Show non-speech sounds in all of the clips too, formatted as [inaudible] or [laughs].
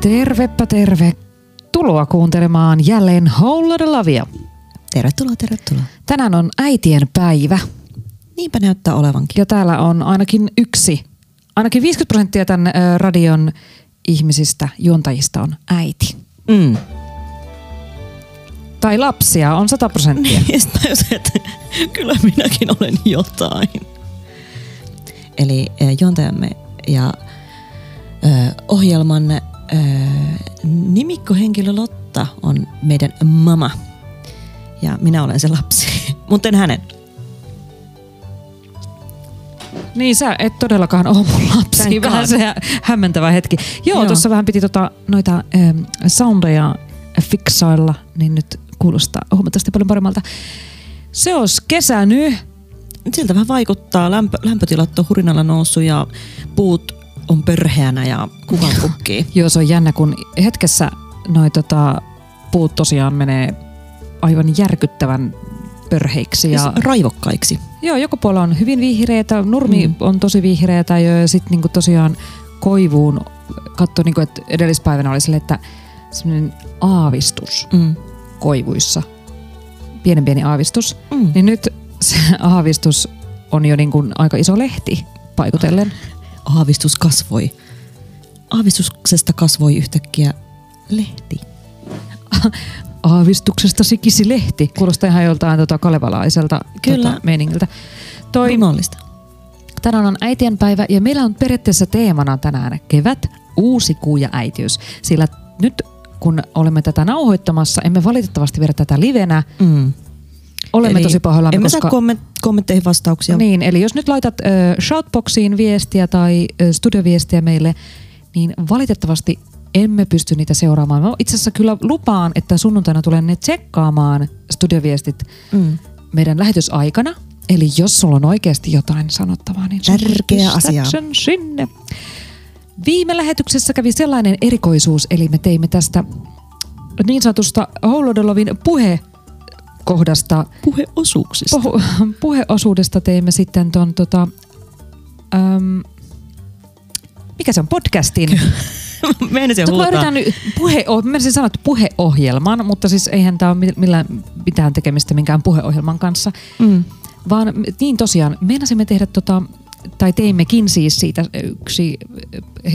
Tervepä terve. Tuloa kuuntelemaan jälleen Whole Lotta Lovia. Tervetuloa, tervetuloa. Tänään on äitien päivä Niinpä näyttää olevankin. ja täällä on ainakin yksi, ainakin 50 prosenttia tämän radion ihmisistä, juontajista on äiti. Mm. Tai lapsia on 100 prosenttia. Että kyllä minäkin olen jotain. Eli juontajamme ja ohjelman nimikkohenkilö Lotta on meidän mama. Ja minä olen se lapsi, [laughs] mutta en hänen. Niin sä et todellakaan ole mun lapsi. Vähän se hä- hämmentävä hetki. Joo, Joo. tuossa vähän piti tota, noita ähm, soundeja fiksailla, niin nyt kuulostaa huomattavasti paljon paremmalta. Se olisi kesä nyt. Siltä vähän vaikuttaa. Lämpö, lämpötilat on hurinalla noussut ja puut on pörheänä ja kukaan kukkii. Joo, se on jännä, kun hetkessä noi tota, puut tosiaan menee aivan järkyttävän pörheiksi. Ja Ja, raivokkaiksi. joo, joka puolella on hyvin vihreätä, nurmi Mm. on tosi vihreätä jo, ja sitten niinku tosiaan koivuun, katso, niinku, että edellispäivänä oli sille, että semmoinen aavistus Mm. koivuissa, pienen pieni aavistus, Mm. niin nyt se aavistus on jo niinku aika iso lehti paikutellen. [laughs] aavistus kasvoi. Aavistuksesta kasvoi yhtäkkiä lehti. [laughs] Aavistuksesta sikisi lehti. Kuulostaa ihan joltain tota kalevalaiselta Kyllä. Tota, meiningiltä. Toi, Runollista. tänään on äitienpäivä ja meillä on periaatteessa teemana tänään kevät, uusi kuu ja äitiys. Sillä nyt kun olemme tätä nauhoittamassa, emme valitettavasti vedä tätä livenä. Mm. Olemme Eli tosi pahoillamme, Emme koska... saa komment- kommentteihin vastauksia. Niin, eli jos nyt laitat ö, shoutboxiin viestiä tai ö, studioviestiä meille, niin valitettavasti emme pysty niitä seuraamaan. Mä itse asiassa kyllä lupaan, että sunnuntaina tulen ne tsekkaamaan studioviestit Mm. meidän lähetysaikana. Eli jos sulla on oikeasti jotain sanottavaa, niin Tärkeä asia. sen sinne. Viime lähetyksessä kävi sellainen erikoisuus, eli me teimme tästä niin sanotusta Houlodolovin puhekohdasta Puheosuuksista. Puhu, [laughs] puheosuudesta teimme sitten ton tota, äm, mikä se on, podcastin. [laughs] Meinasin mä yritän nyt puhe, mä menisin sanoa, että puheohjelman, mutta siis eihän tämä ole millään mitään tekemistä minkään puheohjelman kanssa. Mm. Vaan niin tosiaan, meinasimme tehdä tota, tai teimmekin siis siitä yksi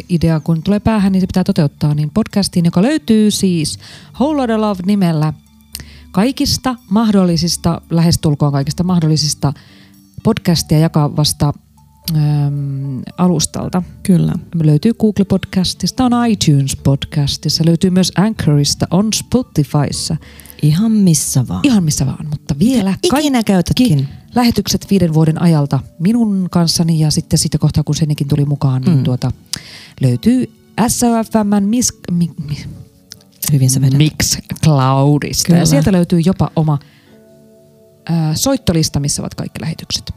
idea, kun tulee päähän, niin se pitää toteuttaa, niin podcastiin, joka löytyy siis Whole Lotta Love nimellä kaikista mahdollisista, lähestulkoon kaikista mahdollisista podcastia jakavasta äm, alustalta. Kyllä. Me löytyy Google Podcastista, on iTunes Podcastissa, löytyy myös Anchorista, on Spotifyssa, Ihan missä vaan. ihan missä vaan, mutta vielä Ikinä käytätkin. lähetykset viiden vuoden ajalta minun kanssani ja sitten siitä kohtaa, kun Senikin tuli mukaan, niin Mm. tuota, löytyy SOFMn mis, mi, mi, Hyvin sä vedät. Mix Cloudista. Kyllä. Ja sieltä löytyy jopa oma ää, soittolista, missä ovat kaikki lähetykset.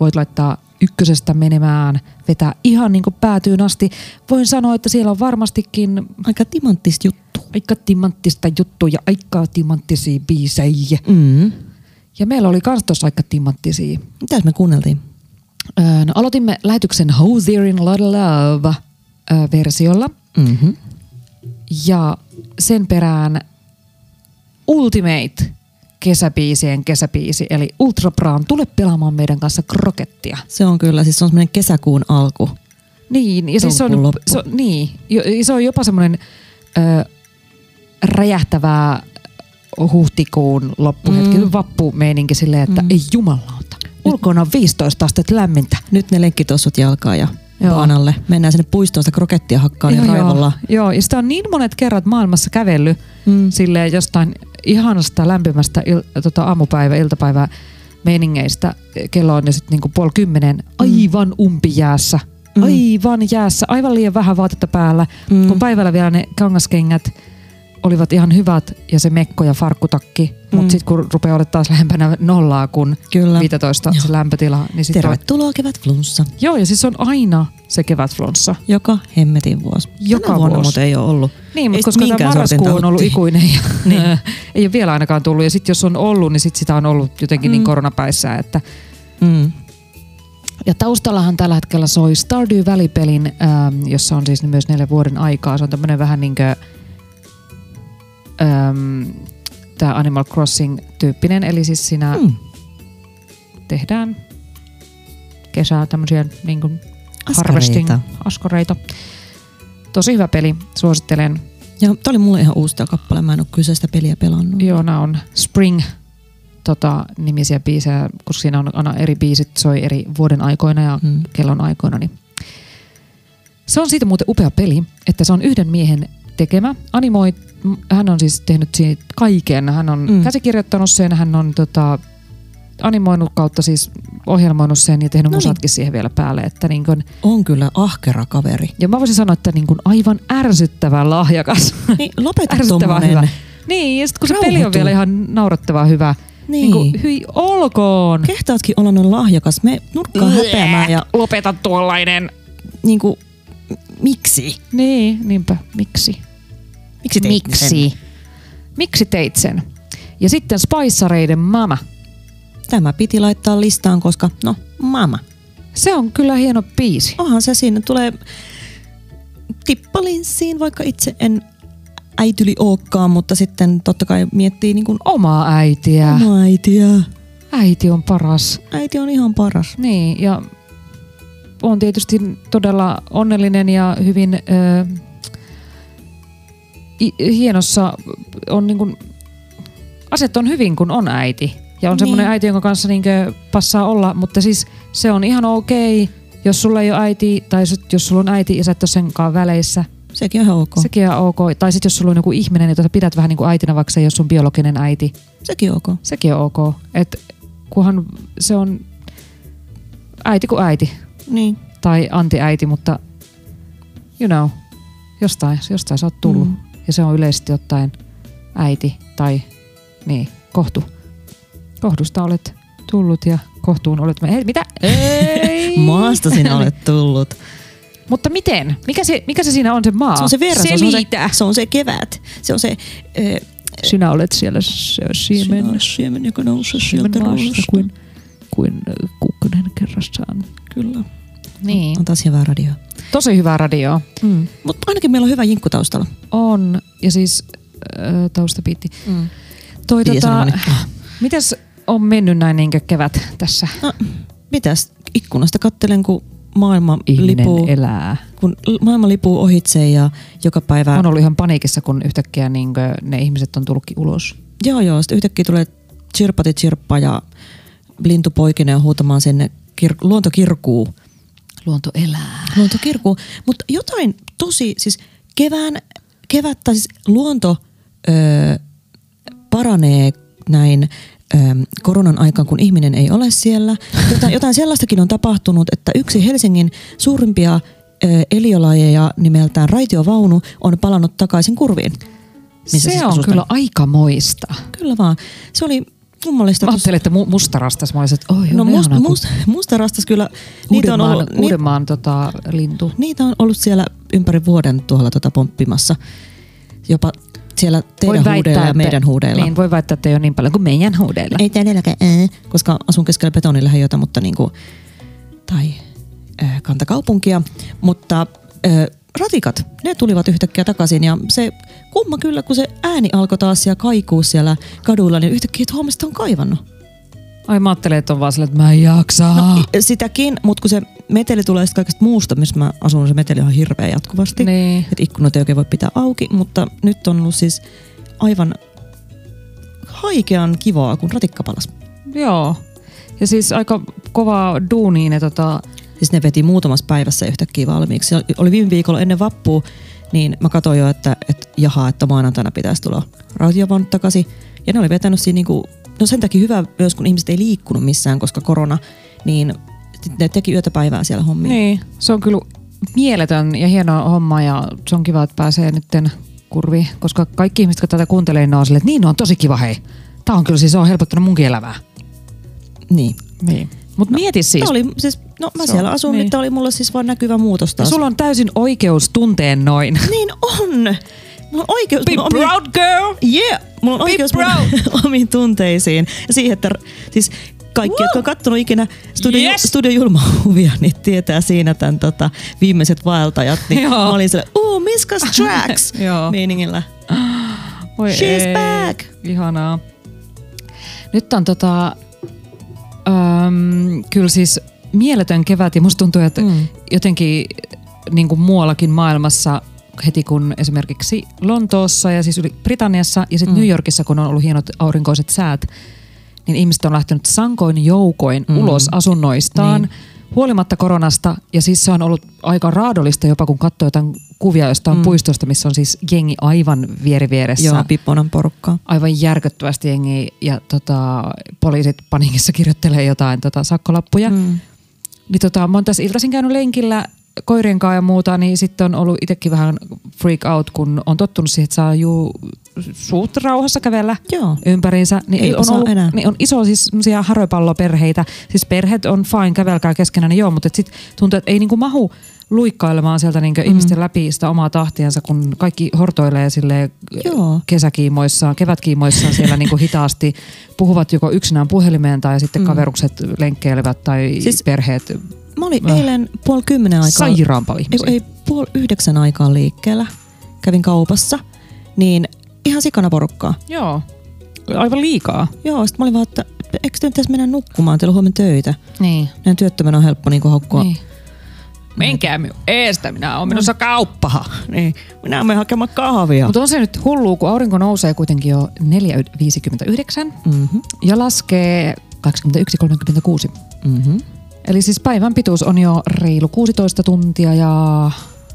Voit laittaa ykkösestä menemään, vetää ihan niin kuin päätyyn asti. Voin sanoa, että siellä on varmastikin Aika timanttista juttu. aika timanttista juttuja, aika timanttisia biisejä. Mm. Ja meillä oli kans tossa aika timanttisia. Mitäs me kuunneltiin? Öö, no aloitimme lähetyksen Hosierin Lot of Love öö, versiolla Mm-hmm. Ja sen perään Ultimate kesäbiisien kesäbiisi, eli Ultra Brown, tule pelaamaan meidän kanssa krokettia. Se on kyllä, siis se on semmoinen kesäkuun alku. Niin, ja siis se on, loppu. se on, niin, se on jopa semmoinen ö, räjähtävää huhtikuun loppuhetki, Mm. vappumeininki silleen, että mm. ei jumalauta. Ulkona on 15 astetta lämmintä. Nyt ne lenkkitossut jalkaa ja Joo. baanalle. Mennään sinne puistoon sitä krokettia hakkaan niin raivolla. Joo, joo, ja sitä on niin monet kerrat maailmassa kävellyt Mm. silleen jostain ihanasta lämpimästä il, tota aamupäivä, iltapäivä meiningeistä. Kello on jo sitten niinku puoli kymmenen, aivan umpijäässä. Mm. Aivan jäässä, aivan liian vähän vaatetta päällä. Mm. Mm. Kun päivällä vielä ne kangaskengät olivat ihan hyvät ja se mekko ja farkkutakki. Mm. Mutta sitten kun rupeaa olla taas lähempänä nollaa kuin Kyllä. 15 Joo. se lämpötila, niin sitten Tervetuloa kevät flunssa. Joo, ja siis on aina se kevätflunssa. Joka hemmetin vuosi. Joka Tänä vuonna vuosi. muuten ei ole ollut. Niin, mutta sit koska tämä marraskuu on ollut ikuinen ja [laughs] Niin. [laughs] ei ole vielä ainakaan tullut. Ja sitten jos on ollut, niin sit sitä on ollut jotenkin mm. Mm. niin koronapäissä, että Mm. Ja taustallahan tällä hetkellä soi Stardew Valley-pelin, ähm, jossa on siis myös neljä vuoden aikaa. Se on tämmöinen vähän niin kuin ähm, tämä Animal Crossing-tyyppinen, eli siis siinä Hmm. tehdään kesää tämmöisiä niin kuin Askareita. harvesting askoreita. Tosi hyvä peli, suosittelen. Ja tää oli mulle ihan uusi kappale. Mä en ole kyseistä peliä pelannut. Joo, nämä on Spring tota, nimisiä biisejä, koska siinä on aina eri biisit, soi eri vuoden aikoina ja Mm. kellon aikoina. Niin. Se on siitä muuten upea peli, että se on yhden miehen tekemä. Animoi, hän on siis tehnyt siitä kaiken. Hän on Mm. käsikirjoittanut sen, hän on tota, animoinut kautta siis ohjelmoinut sen ja tehnyt No niin. musatkin siihen vielä päälle. Että niin kun, On kyllä ahkera kaveri. ja mä voisin sanoa, että niin kun aivan ärsyttävän lahjakas. Niin, lopeta Ärsyttävän hyvä. niin, ja sitten kun se peli on vielä ihan naurattavan hyvä. Niin. Niin kuin, hyi olkoon. Kehtaatkin olla noin lahjakas. Me nurkkaan häpeämään ja Lopeta tuollainen. niin kuin, miksi? Niin, niinpä. Miksi? Miksi teit sen? Miksi? Miksi teit sen? Ja sitten Spicereiden mama. Tämä piti laittaa listaan, koska no, mama. Se on kyllä hieno biisi. Onhan se siinä tulee tippalinssiin, vaikka itse en äityli ookkaan, mutta sitten totta kai miettii niin kuin Omaa äitiä. omaa äitiä. Äiti on paras. Äiti on ihan paras. Niin, ja on tietysti todella onnellinen ja hyvin ö, hienossa, on niin kuin, asiat on hyvin, kun on äiti. Ja on Niin. semmoinen äiti, jonka kanssa niin passaa olla, mutta siis se on ihan okei, jos sulla ei ole äiti, tai jos sulla on äiti ja sä et ole senkaan väleissä. Sekin on ihan ok. Se, Sekin on ok. Tai sitten jos sulla on joku ihminen, jota sä pidät vähän niin kuin äitinä, vaikka se ei ole sun biologinen äiti. Sekin on ok. Sekin on ok. Et kunhan se on äiti kuin äiti Niin. tai anti-äiti, mutta you know, jostain, jostain sä oot tullut. Mm. Ja se on yleisesti ottaen äiti tai niin, kohtu. Kohdusta olet tullut ja kohtuun olet me. Ei, mitä? [laughs] Ei. Maasta sinä olet tullut. Mutta miten? Mikä se, mikä se siinä on se maa? Se on se verran, se, on se, se on se kevät. Se on se ö, Sinä olet siellä se siemen, sinä siemen, joka nousee sieltä maasta kuin, kuin äh, kukkonen kerrassaan. Kyllä. Niin. On taas hyvää radio. Tosi hyvää radioa. Mm. Mutta ainakin meillä on hyvä jinkku taustalla. On. Ja siis äh, taustapiitti. Mm. Toi Piti tota, nyt. mitäs on mennyt näin niinkö kevät tässä? No, mitäs? Ikkunasta kattelen, kun maailma Ihminen lipuu, elää. kun maailma lipuu ohitse ja joka päivä... On ollut ihan paniikissa, kun yhtäkkiä niinkö ne ihmiset on tullutkin ulos. Joo, joo. Sitten yhtäkkiä tulee chirpati chirppa ja lintu poikineen huutamaan sinne. Kir- luonto kirkuu. Luonto elää. Luonto kirkuu. Mutta jotain tosi, siis kevään, kevät, tai siis luonto öö, paranee näin koronan aikaan, kun ihminen ei ole siellä. Jotain, [laughs] jotain sellaistakin on tapahtunut, että yksi Helsingin suurimpia eliölajeja nimeltään raitiovaunu on palannut takaisin kurviin. Missä Se siis on kyllä aika moista. Kyllä vaan. Se oli kummallista. Mä ajattelin, että mu- mustarastas. Mä olisin, että oi, No on must, must, mustarastas kyllä, niitä on, Uudenmaan, ollut, Uudenmaan tota, lintu. niitä on ollut siellä ympäri vuoden tuolla tota pomppimassa. Jopa siellä teidän huudeilla ja meidän huudeilla. Niin, voi väittää, että ei ole niin paljon kuin meidän huudeilla. Ei täälläkään, äh, koska asun keskellä betonilähiötä, mutta niinku, tai äh, kantakaupunkia. Mutta äh, ratikat, ne tulivat yhtäkkiä takaisin ja se kumma kyllä, kun se ääni alkoi taas ja kaikuu siellä kaduilla, niin yhtäkkiä, että on kaivannut. Ai mä ajattelin, että on vaan silleen, että mä en jaksa. No, sitäkin, mutta kun se meteli tulee sitten kaikesta muusta, missä mä asun, se meteli on hirveä jatkuvasti. niin. Että ikkunat ei oikein voi pitää auki, mutta nyt on ollut siis aivan haikean kivaa, kun ratikka palas. Joo. Ja siis aika kovaa duunia ne tota, Siis ne veti muutamassa päivässä yhtäkkiä valmiiksi. Se oli viime viikolla ennen vappua, niin mä katsoin jo, että, että jaha, että maanantaina pitäisi tulla rautiovaunut takaisin. Ja ne oli vetänyt siinä niinku, no sen takia hyvä myös, kun ihmiset ei liikkunut missään, koska korona, niin ne teki yötä päivää siellä hommia. Niin, se on kyllä mieletön ja hieno homma ja se on kiva, että pääsee nytten kurviin, koska kaikki ihmiset, jotka tätä kuuntelee, ne on silleen, että niin, no on tosi kiva, hei. Tää on kyllä siis, se on helpottanut munkin elämää. niin. Niin. Mutta no, mieti siis, oli siis, no mä Se siellä asun, niin. niin oli mulle siis vaan näkyvä muutos taas. sulla on täysin oikeus tunteen noin. [laughs] Niin on! Mulla on oikeus Be omiin- proud girl! Yeah! Mulla on Be oikeus mun [laughs] omiin tunteisiin. Ja siihen, että siis kaikki, jotka on kattonut ikinä Studio, Yes! Studio Julma-huvia, niin tietää siinä tämän tota, viimeiset vaeltajat. Niin [laughs] mä olin siellä, uu, Miskas Tracks Joo. meiningillä. [gasps] Voi She's ei. back. Ihanaa. Nyt on tota, äm, kyllä siis mieletön kevät ja musta tuntuu, että mm. Jotenkin niin kuin muuallakin maailmassa heti kun esimerkiksi Lontoossa ja siis yli Britanniassa ja sitten mm. New Yorkissa, kun on ollut hienot aurinkoiset säät, niin ihmiset on lähtenyt sankoin joukoin. Mm. ulos asunnoistaan. Niin. Huolimatta koronasta, ja siis se on ollut aika raadollista jopa, kun katsoo jotain kuvia jostain mm. Puistosta, missä on siis jengi aivan vierivieressä Joo, Pipponan porukkaa. aivan järkyttävästi jengiä ja tota, poliisit paniikissa kirjoittelee jotain tota, sakkolappuja. Mm. Niin tota, mä oon tässä iltaisin käynyt lenkillä koirien kanssa ja muuta, niin sitten on ollut itsekin vähän freak out, kun on tottunut siihen, että saa juu suut rauhassa kävellä Joo. ympäriinsä. Niin Eipä on, ollut, enää. niin on iso siis semmosia harjoipalloperheitä. Siis perheet on fine, kävelkää keskenään, niin joo, mutta sit tuntuu, että ei niinku mahu luikkailemaan sieltä niinku mm. ihmisten läpi sitä omaa tahtiansa, kun kaikki hortoilee sille kesäkiimoissaan, kevätkiimoissaan siellä niinku hitaasti, puhuvat joko yksinään puhelimeen tai sitten mm. Kaverukset lenkkeilevät tai Siis- perheet. Mä olin Äh. eilen puoli kymmenen aikaa. Sairaan paljon ei, ihmisiä. ei, puoli yhdeksän aikaa liikkeellä. Kävin kaupassa. Niin ihan sikana porukkaa. Joo, aivan liikaa. Joo, sit mä olin vaan, että eikö te pitäisi mennä nukkumaan, teillä on huomenna töitä. Niin. Näin työttömän on helppo niinku haukkua. niin. Menkää minun eestä, minä olen menossa kauppahan. niin. Minä menen hakemaan kahvia. Mutta on se nyt hullua, kun aurinko nousee kuitenkin jo 4.59 Mm-hmm. ja laskee 21.36. Mm-hmm. Eli siis päivän pituus on jo reilu 16 tuntia ja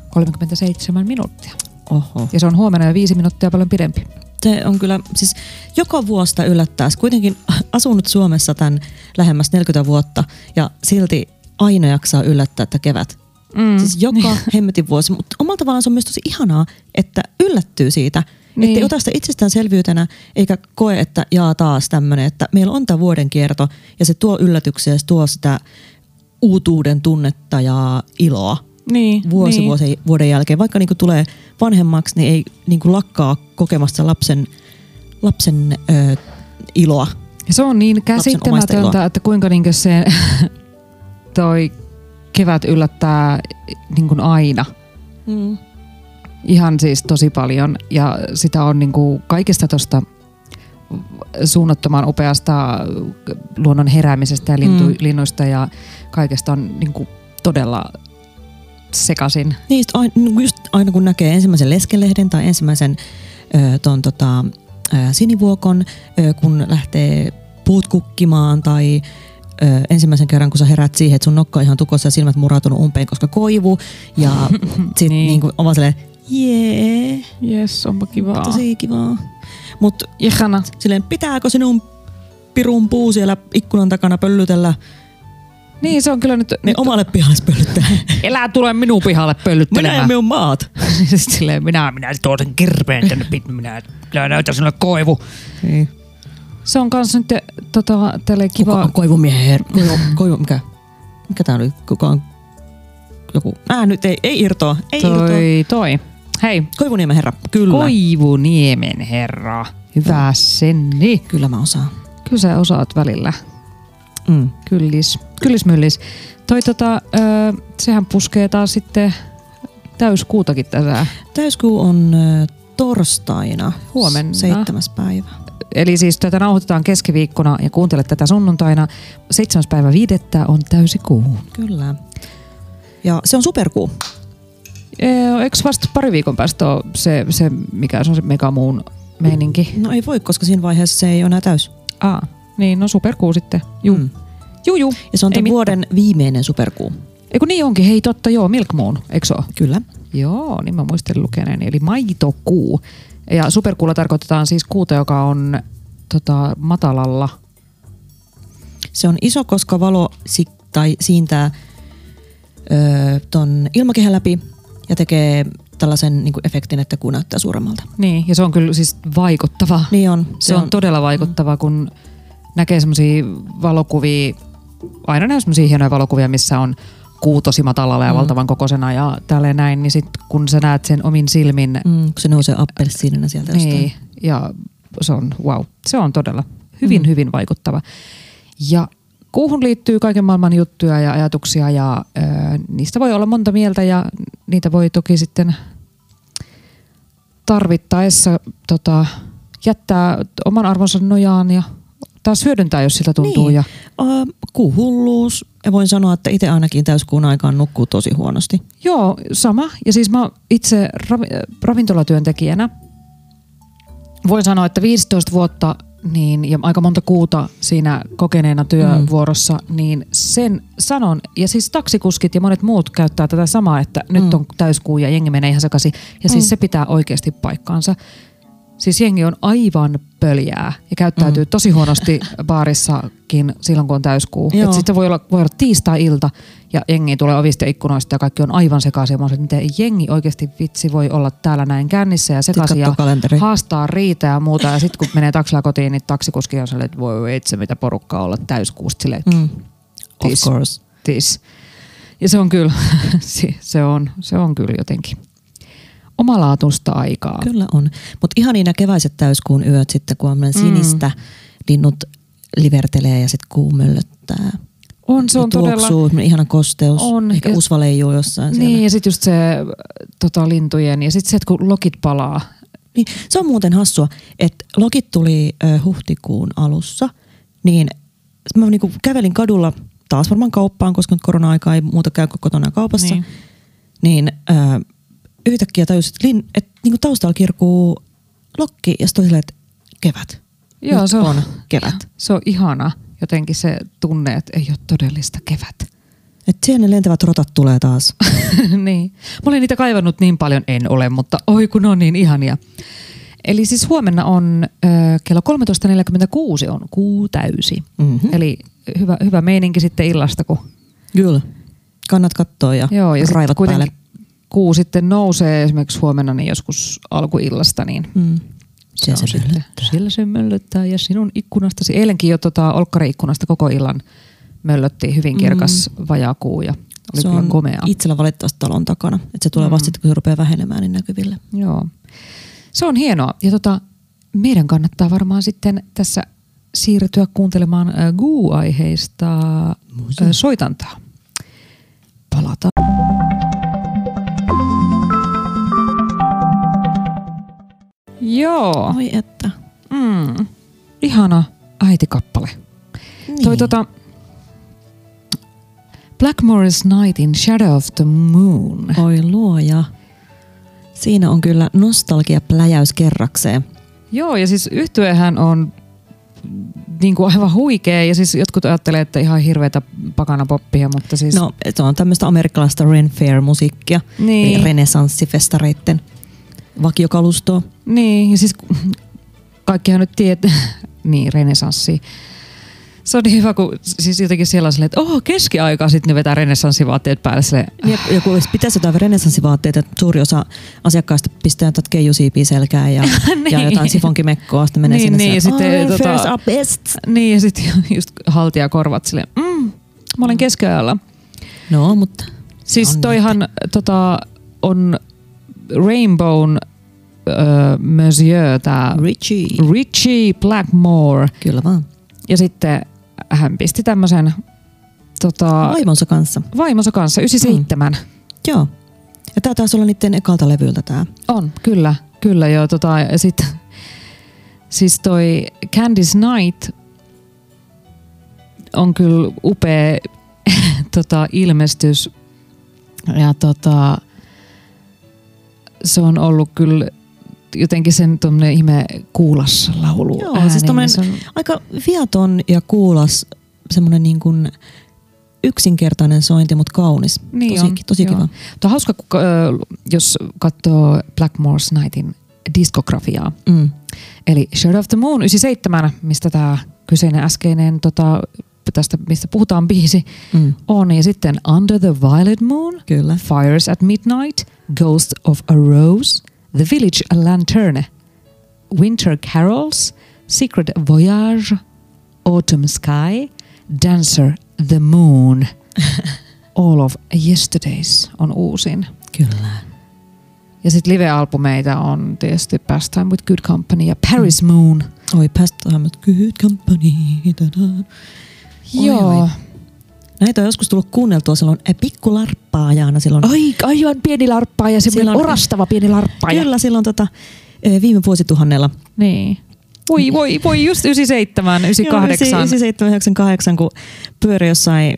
37 minuuttia. Oho. Ja se on huomenna jo viisi minuuttia paljon pidempi. Se on kyllä, siis joka vuosta yllättää. Kuitenkin asunut Suomessa tämän lähemmäs 40 vuotta ja silti aina jaksaa yllättää, että kevät. Mm. Siis joka [laughs] hemmetin vuosi. Mutta omalla tavallaan se on myös tosi ihanaa, että yllättyy siitä. Niin. Että ei ota sitä itsestäänselvyytenä eikä koe, että jaa taas tämmöinen, että meillä on tämä vuoden kierto ja se tuo yllätyksiä ja se tuo sitä uutuuden tunnetta ja iloa Niin, vuosi, niin. vuosi vuoden jälkeen. Vaikka niinku tulee vanhemmaksi, niin ei niinku lakkaa kokemasta lapsen, lapsen ö, iloa. Ja se on niin käsittämätöntä, että kuinka niinkö se [laughs] toi kevät yllättää niin kuin aina. Mm. Ihan siis tosi paljon. Ja sitä on niin kuin kaikesta tuosta suunnattoman upeasta luonnon heräämisestä ja lintu, Mm. linnuista ja kaikesta on niin kuin todella sekasin. Niistä aina, just aina kun näkee ensimmäisen leskelehden tai ensimmäisen ö, ton, tota, ö, sinivuokon, ö, kun lähtee puut kukkimaan tai ö, ensimmäisen kerran, kun sä herät siihen, että sun nokka on ihan tukossa ja silmät murautunut umpeen, koska koivu. Ja [laughs] sit Niin. niin. niin kuin, ovat silleen, jee, Jes, onpa kivaa. tosi kivaa. Mutta silleen, pitääkö sinun pirun puu siellä ikkunan takana pöllytellä, Niin se on kyllä nyt, niin nyt omalle pihalle pöllyttää. elää tule minun pihalle Minä pöllyttelemään. ja minun maat. [laughs] Silleen, minä, minä tuon sen kirpeen tänne, pit- minä minä näytän sinulle koivu. Niin. Se on kans nyt tota, tälle Kuka kiva. on koivumiehen her- koivu, koivu, mikä? Mikä tää oli? Kuka on? Joku. Ää, nyt ei, ei irtoa. Ei irtoa. Toi, toi. Hei, Koivuniemen herra. Kyllä. Koivuniemen herra. Hyvä senni. Kyllä mä osaan. Kyllä sä osaat välillä. Mm. Kyllis. Kyllismyllis. Toi tota, ö, sehän puskee taas sitten täyskuutakin tässä. Täyskuu on ö, torstaina. Huomenna. Seitsemäs päivä. Eli siis tätä nauhoitetaan keskiviikkona ja kuuntelet tätä sunnuntaina. Seitsemäs päivä viidettä on täysi kuu. Kyllä. Ja se on superkuu. Eikö vasta pari viikon päästä ole se, se mikä se on se megamuun meininki? No ei voi, koska siinä vaiheessa se ei ole enää täys. Aa, niin no superkuu sitten. Juu. Mm. Mm. Juu, juu. Ja se on Ei tämän mitään. vuoden viimeinen superkuu. Eiku niin onkin, hei totta joo, Milk Moon, eikö se ole? Kyllä. Joo, niin mä muistelin lukeneeni, eli maitokuu. Ja superkuulla tarkoitetaan siis kuuta, joka on tota, matalalla. Se on iso, koska valo si- tai siintää öö, ton ilmakehän läpi ja tekee tällaisen niin efektin, että kuu näyttää suuremmalta. Niin, ja se on kyllä siis vaikuttava. Niin on. Se, on, todella vaikuttava, kun näkee semmoisia valokuvia, aina näy semmoisia hienoja valokuvia, missä on kuu tosi matalalla ja Mm. valtavan kokoisena ja tälleen näin, niin sit kun sä näet sen omin silmin, Mm, kun se nousee appelsiinina sieltä niin, jostain. ja se on wow, se on todella hyvin, Mm. hyvin vaikuttava. Ja kuuhun liittyy kaiken maailman juttuja ja ajatuksia ja ö, niistä voi olla monta mieltä ja niitä voi toki sitten tarvittaessa tota, jättää oman arvonsa nojaan ja taas hyödyntää, jos siltä tuntuu. Niin. Ja, Uh, kuuhulluus. Ja voin sanoa, että itse ainakin täyskuun aikaan nukkuu tosi huonosti. joo, sama. Ja siis mä itse ravi, ravintolatyöntekijänä voin sanoa, että 15 vuotta niin, ja aika monta kuuta siinä kokeneena työvuorossa, mm. niin sen sanon, ja siis taksikuskit ja monet muut käyttää tätä samaa, että nyt Mm. on täyskuu ja jengi menee ihan sekaisin. Ja siis Mm. se pitää oikeasti paikkaansa. Siis jengi on aivan pöljää ja käyttäytyy Mm. tosi huonosti baarissakin silloin, kun on täyskuu. Joo. Et sitten voi olla, voi olla tiistai-ilta ja jengi tulee ovista ja ikkunoista ja kaikki on aivan sekaisin. Mä että miten jengi oikeasti vitsi voi olla täällä näin kännissä ja sekaisin ja kalenteri. haastaa riitä ja muuta. Ja sitten kun menee taksilla kotiin, niin taksikuski on silleen, että voi itse mitä porukkaa olla täyskuusta silleen, Mm. Of Tis. course. tis. Ja se on kyllä, [laughs] se on, se on kyllä jotenkin omalaatuista aikaa. Kyllä on. Mutta ihan niinä keväiset täyskuun yöt sitten, kun on Mm. sinistä, linnut livertelee ja sitten kuu möllöttää. On, se on todella... tuoksuu, semmoinen ihana kosteus. On. Ehkä usva leijuu jossain siellä. Niin, ja sitten just se tota, lintujen, ja sitten se, että kun lokit palaa. Niin, se on muuten hassua, että lokit tuli ö, huhtikuun alussa, niin mä niinku kävelin kadulla taas varmaan kauppaan, koska nyt korona-aika ei muuta käy kuin kotona kaupassa. Niin. Niin, niin ö, yhtäkkiä tajusin, että, lin, että niinku taustalla kirkuu lokki ja sitten silleen, että kevät. Joo, nyt se on, on kevät. [laughs] Se on ihana jotenkin se tunne, että ei ole todellista kevät. Että siellä ne lentävät rotat tulee taas. [laughs] niin. Mä olin niitä kaivannut niin paljon, en ole, mutta oi kun on niin ihania. Eli siis huomenna on ö, kello 13.46 on kuu täysi. Mm-hmm. Eli hyvä, hyvä meininki sitten illasta, kun Kyllä. Kannat katsoa ja, Joo, ja raivat päälle. Kuu sitten nousee esimerkiksi huomenna niin joskus alkuillasta, niin Mm. se, Se, on se sitten, siellä se möllöttää ja sinun ikkunastasi. Eilenkin jo tota, olkkari-ikkunasta koko illan möllötti hyvin kirkas mm. vajakuu ja oli se kyllä on komea. itsellä valitettavasti talon takana. Että se tulee Mm. vasta kun se rupeaa vähenemään, niin näkyville. Joo. Se on hienoa. Ja tota, meidän kannattaa varmaan sitten tässä siirtyä kuuntelemaan äh, Goo-aiheista äh, soitantaa. Palataan. Joo. Oi että. Mm. Ihana äitikappale. Niin. Toi tota, Blackmore's Night in Shadow of the Moon. Oi luoja. Siinä on kyllä nostalgia pläjäys kerrakseen. Joo, ja siis yhtyehän on niin kuin aivan huikea, ja siis jotkut ajattelee, että ihan hirveätä pakanapoppia, mutta siis... No, se on tämmöistä amerikkalaista Ren Fair-musiikkia. niin, Eli renessanssifestareitten vakiokalustoa. niin, ja siis kaikkihan nyt tietää, [laughs] niin renesanssi. Se on niin hyvä, kun siis jotenkin siellä on silleen, että oh, keskiaikaa sitten ne vetää renessanssivaatteet päälle silleen, Ja, ja kun pitäisi jotain renessanssivaatteita, että suuri osa asiakkaista pistää jotain keijusiipiä selkään ja, [laughs] Niin. ja jotain sifonkimekkoa, sitten menee Niin, sinne niin, sieltä, sitten "Oh, tota- best. Niin, ja sitten [laughs] just haltia korvat silleen, mm, mä olen keskiajalla. No, mutta Siis on toihan tota, on Rainbown äh, Monsieur, tää Richie. Richie Blackmore. Kyllä vaan. Ja sitten hän pisti tämmöisen tota, Vaimonsa kanssa. vaimonsa kanssa, 97. Mm. Joo. Ja tää taisi olla niiden ekalta levyltä tää. On, kyllä, kyllä joo. Tota, ja sit, siis toi Candice Night on kyllä upea [laughs] tota, ilmestys. Ja tota, se on ollut kyllä jotenkin sen tuommoinen ihme kuulas laulu. Joo, ääni, siis tommonen- se on, Aika viaton ja kuulas, semmonen niin kuin yksinkertainen sointi, mutta kaunis. Niin tosi, on, tosi joo. kiva. Tuo on hauska, kun, jos katsoo Blackmore's Nightin diskografiaa. Mm. Eli Shadow of the Moon 97, mistä tämä kyseinen äskeinen, tota, tästä mistä puhutaan biisi, Mm. on. Ja sitten Under the Violet Moon, Kyllä. Fires at Midnight, Ghost of a Rose, The Village a Lanterne, Winter Carols, Secret Voyage, Autumn Sky, Dancer the Moon, [laughs] All of Yesterdays on uusin. Kyllä. Ja sitten live-albumeita on tietysti Pastime with Good Company ja Paris mm. Moon. Oi, Past Time with Good Company. Oi, Joo. oi. Näitä on joskus tullut kuunneltua silloin eh, pikkularppaajaana silloin. Ai, aivan pieni larppaa ja semmoinen Siellä on- orastava pieni larppaa. Kyllä silloin tota, eh, viime vuosituhannella. Niin. Voi, voi, voi, just 97, 98. Joo, 97, 98, kun pyöri jossain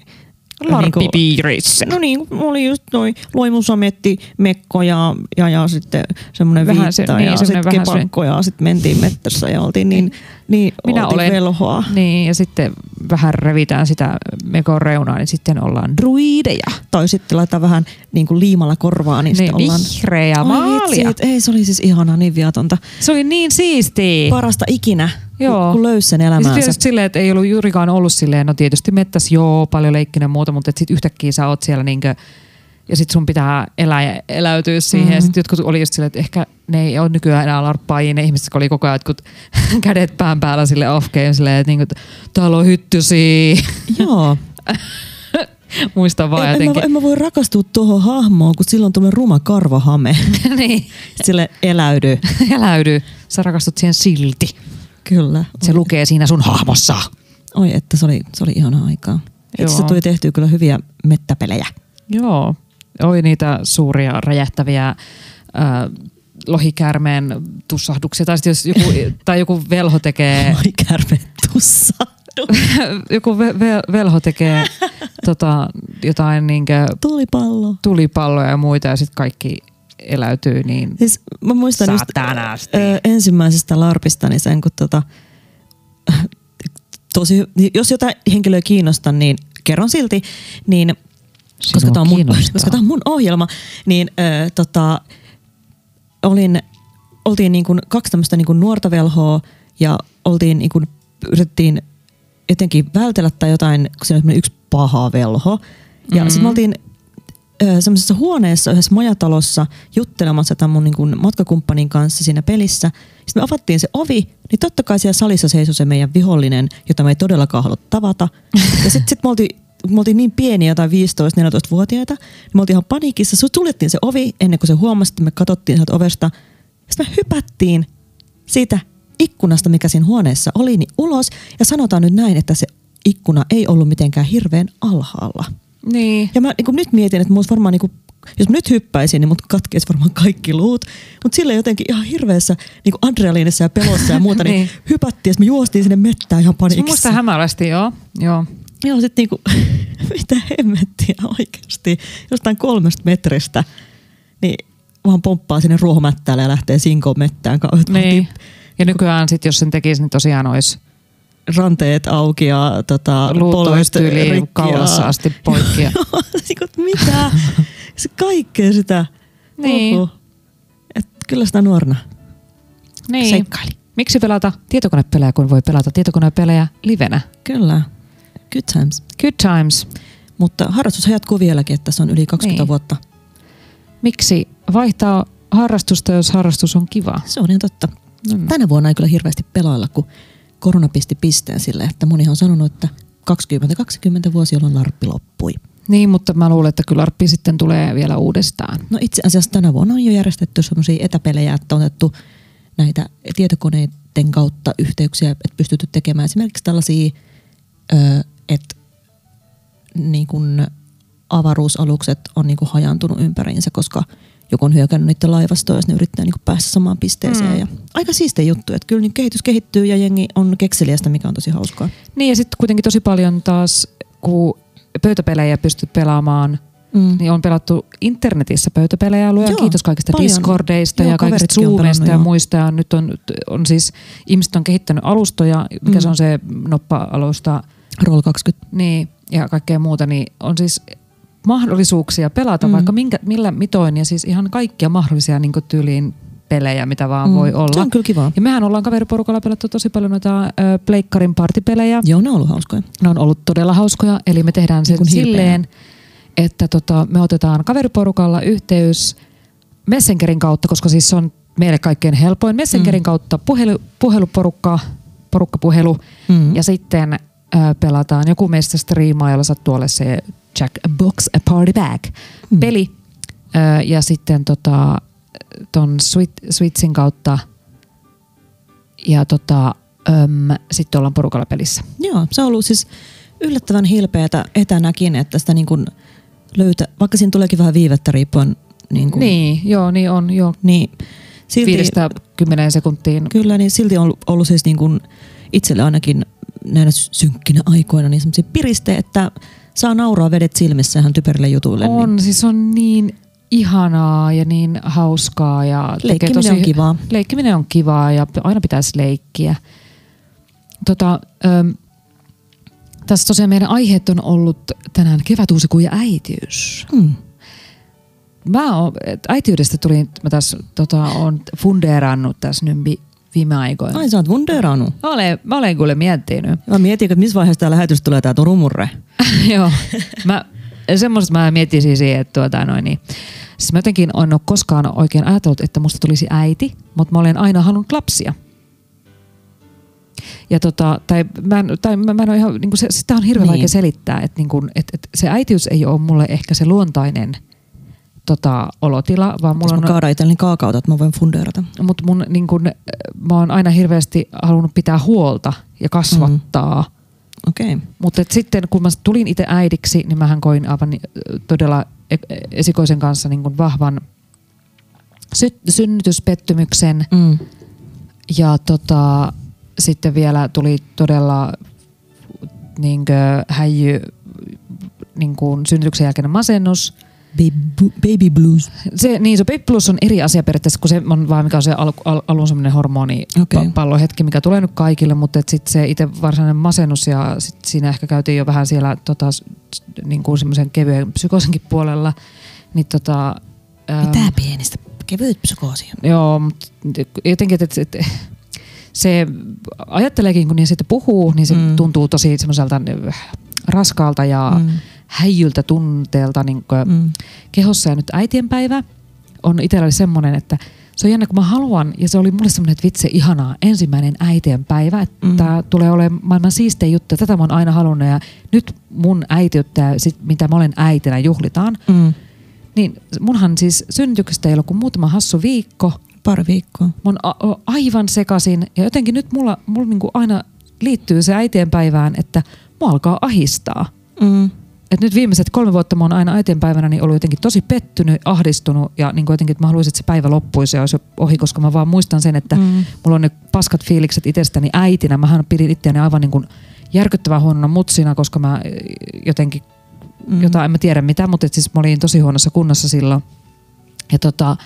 Larppipiirissä. No niin, oli just toi loimusametti, mekko ja, ja, ja sitten semmoinen Vähän viitta se- ja niin, semmoinen sitten vähän se- kepakko ja sitten mentiin mettässä ja oltiin niin, niin Minä oltiin olen. velhoa. Niin, ja sitten vähän revitään sitä mekon reunaa, niin sitten ollaan druideja. Tai sitten laitetaan vähän niin kuin liimalla korvaa, niin, Niin, sitten ollaan... vihreä Ai maalia. et ei se oli siis ihanaa, niin viatonta. Se oli niin siistiä. Parasta ikinä, Joo. kun, löysi sen sitten elämäänsä. just silleen, että ei ollut juurikaan ollut silleen, no tietysti mettäs joo, paljon leikkinen ja muuta, mutta sitten yhtäkkiä sä oot siellä niinkö, ja sitten sun pitää elää ja eläytyä siihen. Mm. Ja Mhm. sitten jotkut oli just silleen, että ehkä ne ei ole nykyään enää larppaajia, ne ihmiset, oli koko ajan jotkut [laughs] kädet pään päällä sille off game, silleen, että, niinku, täällä on hyttysiä. Joo. [laughs] Muistan vaan En, en, mä, jotenkin. en mä voi rakastua tuohon hahmoon, kun silloin on tuommoinen ruma karvahame. [laughs] niin, Sille eläydy. eläydy. Sä rakastut siihen silti. Kyllä. Se lukee siinä sun hahmossa. Oi, että se oli, se oli ihanaa aikaa. Itse tuli tehtyä kyllä hyviä mettäpelejä. Joo, oli niitä suuria räjähtäviä äh, lohikäärmeen tussahduksia. Tai jos joku, [laughs] tai joku velho tekee, Oi kärme tussa. [laughs] joku ve, ve, velho tekee tota, jotain niinkö Tulipallo. tulipalloja ja muita ja sitten kaikki eläytyy, niin Siis mä muistan just, ö, ensimmäisestä larpista, niin sen kun tota, tosi, jos jotain henkilöä kiinnostaa, niin kerron silti, niin koska tämä on, mun- koska tää on mun ohjelma, niin ö, tota, olin, oltiin niin kuin kaksi tämmöistä niin kuin nuorta velhoa ja oltiin niin kuin, yritettiin jotenkin vältellä tai jotain, kun siinä oli yksi paha velho. Ja mm-hmm. sitten me oltiin semmoisessa huoneessa yhdessä majatalossa juttelemassa tämän mun niin kuin matkakumppanin kanssa siinä pelissä. Sitten me avattiin se ovi, niin totta kai siellä salissa seisoi se meidän vihollinen, jota me ei todellakaan halua tavata. [laughs] Ja sitten sit me oltiin me oltiin niin pieniä, jotain 15-14-vuotiaita, niin me oltiin ihan paniikissa. Suljettiin se ovi ennen kuin se huomasi, että me katsottiin sieltä ovesta. Sitten me hypättiin siitä ikkunasta, mikä siinä huoneessa oli, niin ulos. Ja sanotaan nyt näin, että se ikkuna ei ollut mitenkään hirveän alhaalla. Niin. Ja mä niin nyt mietin, että mulla varmaan, niin kuin, jos mä nyt hyppäisin, niin mut katkeisi varmaan kaikki luut. Mutta sille jotenkin ihan hirveässä niin adrenaliinissa ja pelossa ja muuta, [laughs] niin, Niin. hypättiin ja me juostiin sinne mettään ihan on musta paniikissa. hämärästi, joo. joo. Joo, sit niinku, [laughs] mitä hemmettiä oikeasti. Jostain kolmesta metristä, niin vaan pomppaa sinne ruohomättäälle ja lähtee sinkoon mettään. Niin. Ja nykyään sit, jos sen tekisi, niin tosiaan olisi Ranteet auki ja tota, polvet rikki kaulassa asti poikki. [laughs] Niinku, että mitä? Se kaikkea sitä. Niin. Uhu. Et kyllä sitä nuorena niin. seikkaili. Miksi pelata tietokonepelejä, kun voi pelata tietokonepelejä livenä? Kyllä. Good times. Good times. Mutta harrastus jatkuu vieläkin, että se on yli 20 Niin. vuotta. Miksi vaihtaa harrastusta, jos harrastus on kiva? Se on ihan totta. Mm. Tänä vuonna ei kyllä hirveästi pelailla, kun korona pisti pisteen sille, että monihan on sanonut, että 2020 vuosi, jolloin larppi loppui. Niin, mutta mä luulen, että kyllä arppi sitten tulee vielä uudestaan. No itse asiassa tänä vuonna on jo järjestetty sellaisia etäpelejä, että on otettu näitä tietokoneiden kautta yhteyksiä, että pystytty tekemään esimerkiksi tällaisia, että niin kun avaruusalukset on niin kun hajantunut ympäriinsä, koska joku on hyökännyt niiden laivastoon, jos ne yrittää niin päästä samaan pisteeseen. Mm. Ja aika siistiä juttu, että kyllä niin kehitys kehittyy ja jengi on kekseliästä, mikä on tosi hauskaa. Niin ja sitten kuitenkin tosi paljon taas, kun pöytäpelejä pystyt pelaamaan, Mm. niin on pelattu internetissä pöytäpelejä. Luojan Joo, kiitos kaikista paljon. Discordeista Joo, ja kaikista Zoomista ja muista. Ja nyt on, on siis, ihmiset on kehittänyt alustoja, mikä Mm. se on se noppa-alusta, Roll 20. niin, ja kaikkea muuta, niin on siis mahdollisuuksia pelata Mm. vaikka minkä, millä mitoin ja siis ihan kaikkia mahdollisia niin tyyliin pelejä, mitä vaan mm. voi Se olla. on kyllä kivaa. Ja mehän ollaan kaveriporukalla pelattu tosi paljon noita ö, pleikkarin partipelejä. Joo, ne on ollut hauskoja. Ne on ollut todella hauskoja, eli me tehdään se Niin silleen, että tota, me otetaan kaveriporukalla yhteys Messengerin kautta, koska siis se on meille kaikkein helpoin. Messengerin mm. kautta puhelu, puheluporukka, porukkapuhelu Mm. ja sitten ö, pelataan joku meistä striimaa, jolla sattuu olla se Jackbox a Party Bag Mm. peli. Ö, ja sitten tota, ton Swit- Switchin kautta ja tota, öm, sitten ollaan porukalla pelissä. Joo, se on ollut siis yllättävän hilpeätä etänäkin, että sitä niin kuin löytä, vaikka siinä tuleekin vähän viivettä riippuen. Niin, kuin, Niin, joo, niin on, joo. niin silti, Viidestä kymmeneen sekuntiin. Kyllä, niin silti on ollut, ollut siis niin kuin itselle ainakin näinä synkkinä aikoina niin semmoisia piriste, että saa nauraa vedet silmissä ihan typerille jutuille. Niin On, siis on niin ihanaa ja niin hauskaa. Ja tekee Leikkiminen on kivaa. Leikkiminen on kivaa ja aina pitäisi leikkiä. Tota, ähm, tässä tosiaan meidän aiheet on ollut tänään kevätuusikuu ja äitiys. Mm. Mä oon, äitiydestä tuli, mä tässä tota, on fundeerannut tässä nyt viime aikoina. Ai sä oot wunderannut. Mä olen, mä olen kuule miettinyt. Mä mietin, että missä vaiheessa tämä lähetys tulee tää Turumurre. [laughs] Joo. Mä, semmoista mä miettisin siihen, että tuota noin niin. Siis mä jotenkin en ole koskaan oikein ajatellut, että musta tulisi äiti, mutta mä olen aina halunnut lapsia. Ja tota, tai mä, en- tai mä, mä en ole ihan, niin se, sitä on hirveän Niin. vaikea selittää, että, niin kuin, että, että se äitiys ei ole mulle ehkä se luontainen tota, olotila, vaan mulla Mulla on, mä kaadaan itselleni kaakaota, että mä voin fundeerata. mutta mun niin kuin, mä oon aina hirveästi halunnut pitää huolta ja kasvattaa. Mm. Okei. Okay. Mutta sitten kun mä tulin itse äidiksi, niin mähän koin aivan ni- todella e- esikoisen kanssa niin kuin vahvan sy- synnytyspettymyksen. Mm. Ja tota, sitten vielä tuli todella niin häijy niin kuin synnytyksen jälkeinen masennus. Baby, baby blues. Se, niin se Baby Plus on eri asia periaatteessa, kun se on vaan mikä on se al, al, alun semmoinen hormoni pallohetki, mikä tulee nyt kaikille, mutta sitten se itse varsinainen masennus ja sit siinä ehkä käytiin jo vähän siellä tota, niin kuin semmoisen kevyen psykoosinkin puolella. Niin tota, ää, Mitä pienistä? Kevyt psykoosia. Joo, mutta jotenkin, että, että se ajatteleekin, kun sitten puhuu, niin se Mm. mm. tuntuu tosi semmoiselta äh, raskaalta ja Mm. Häijyltä tunteelta niin Mm. kehossa. Ja nyt äitienpäivä on itsellä semmoinen, että se on jännä, kun mä haluan, ja se oli mulle semmoinen, että vitsi, ihanaa, ensimmäinen äitienpäivä, että Mm. tämä tulee olemaan maailman siistein juttu, tätä mä oon aina halunnut, ja nyt mun äitiyttä, sit, mitä mä olen äitinä, juhlitaan, Mm. niin munhan siis synnytyksestä ei ollut kuin muutama hassu viikko, Pari viikkoa. Mä oon a- aivan sekasin ja jotenkin nyt mulla, mulla niinku aina liittyy se äitienpäivään, että mua alkaa ahistaa. Mm. Et nyt viimeiset kolme vuotta mä oon aina äitienpäivänä niin ollut jotenkin tosi pettynyt, ahdistunut ja niin jotenkin, että mä haluaisin, että se päivä loppuisi ja olisi ohi, koska mä vaan muistan sen, että Mm. mulla on ne paskat fiilikset itsestäni äitinä. Mähän pidin itseäni aivan niin kuin järkyttävän huonona mutsina, koska mä eh, jotenkin Mm. jotain, en mä tiedä mitä, mutta siis mä olin tosi huonossa kunnossa silloin. Ja tota,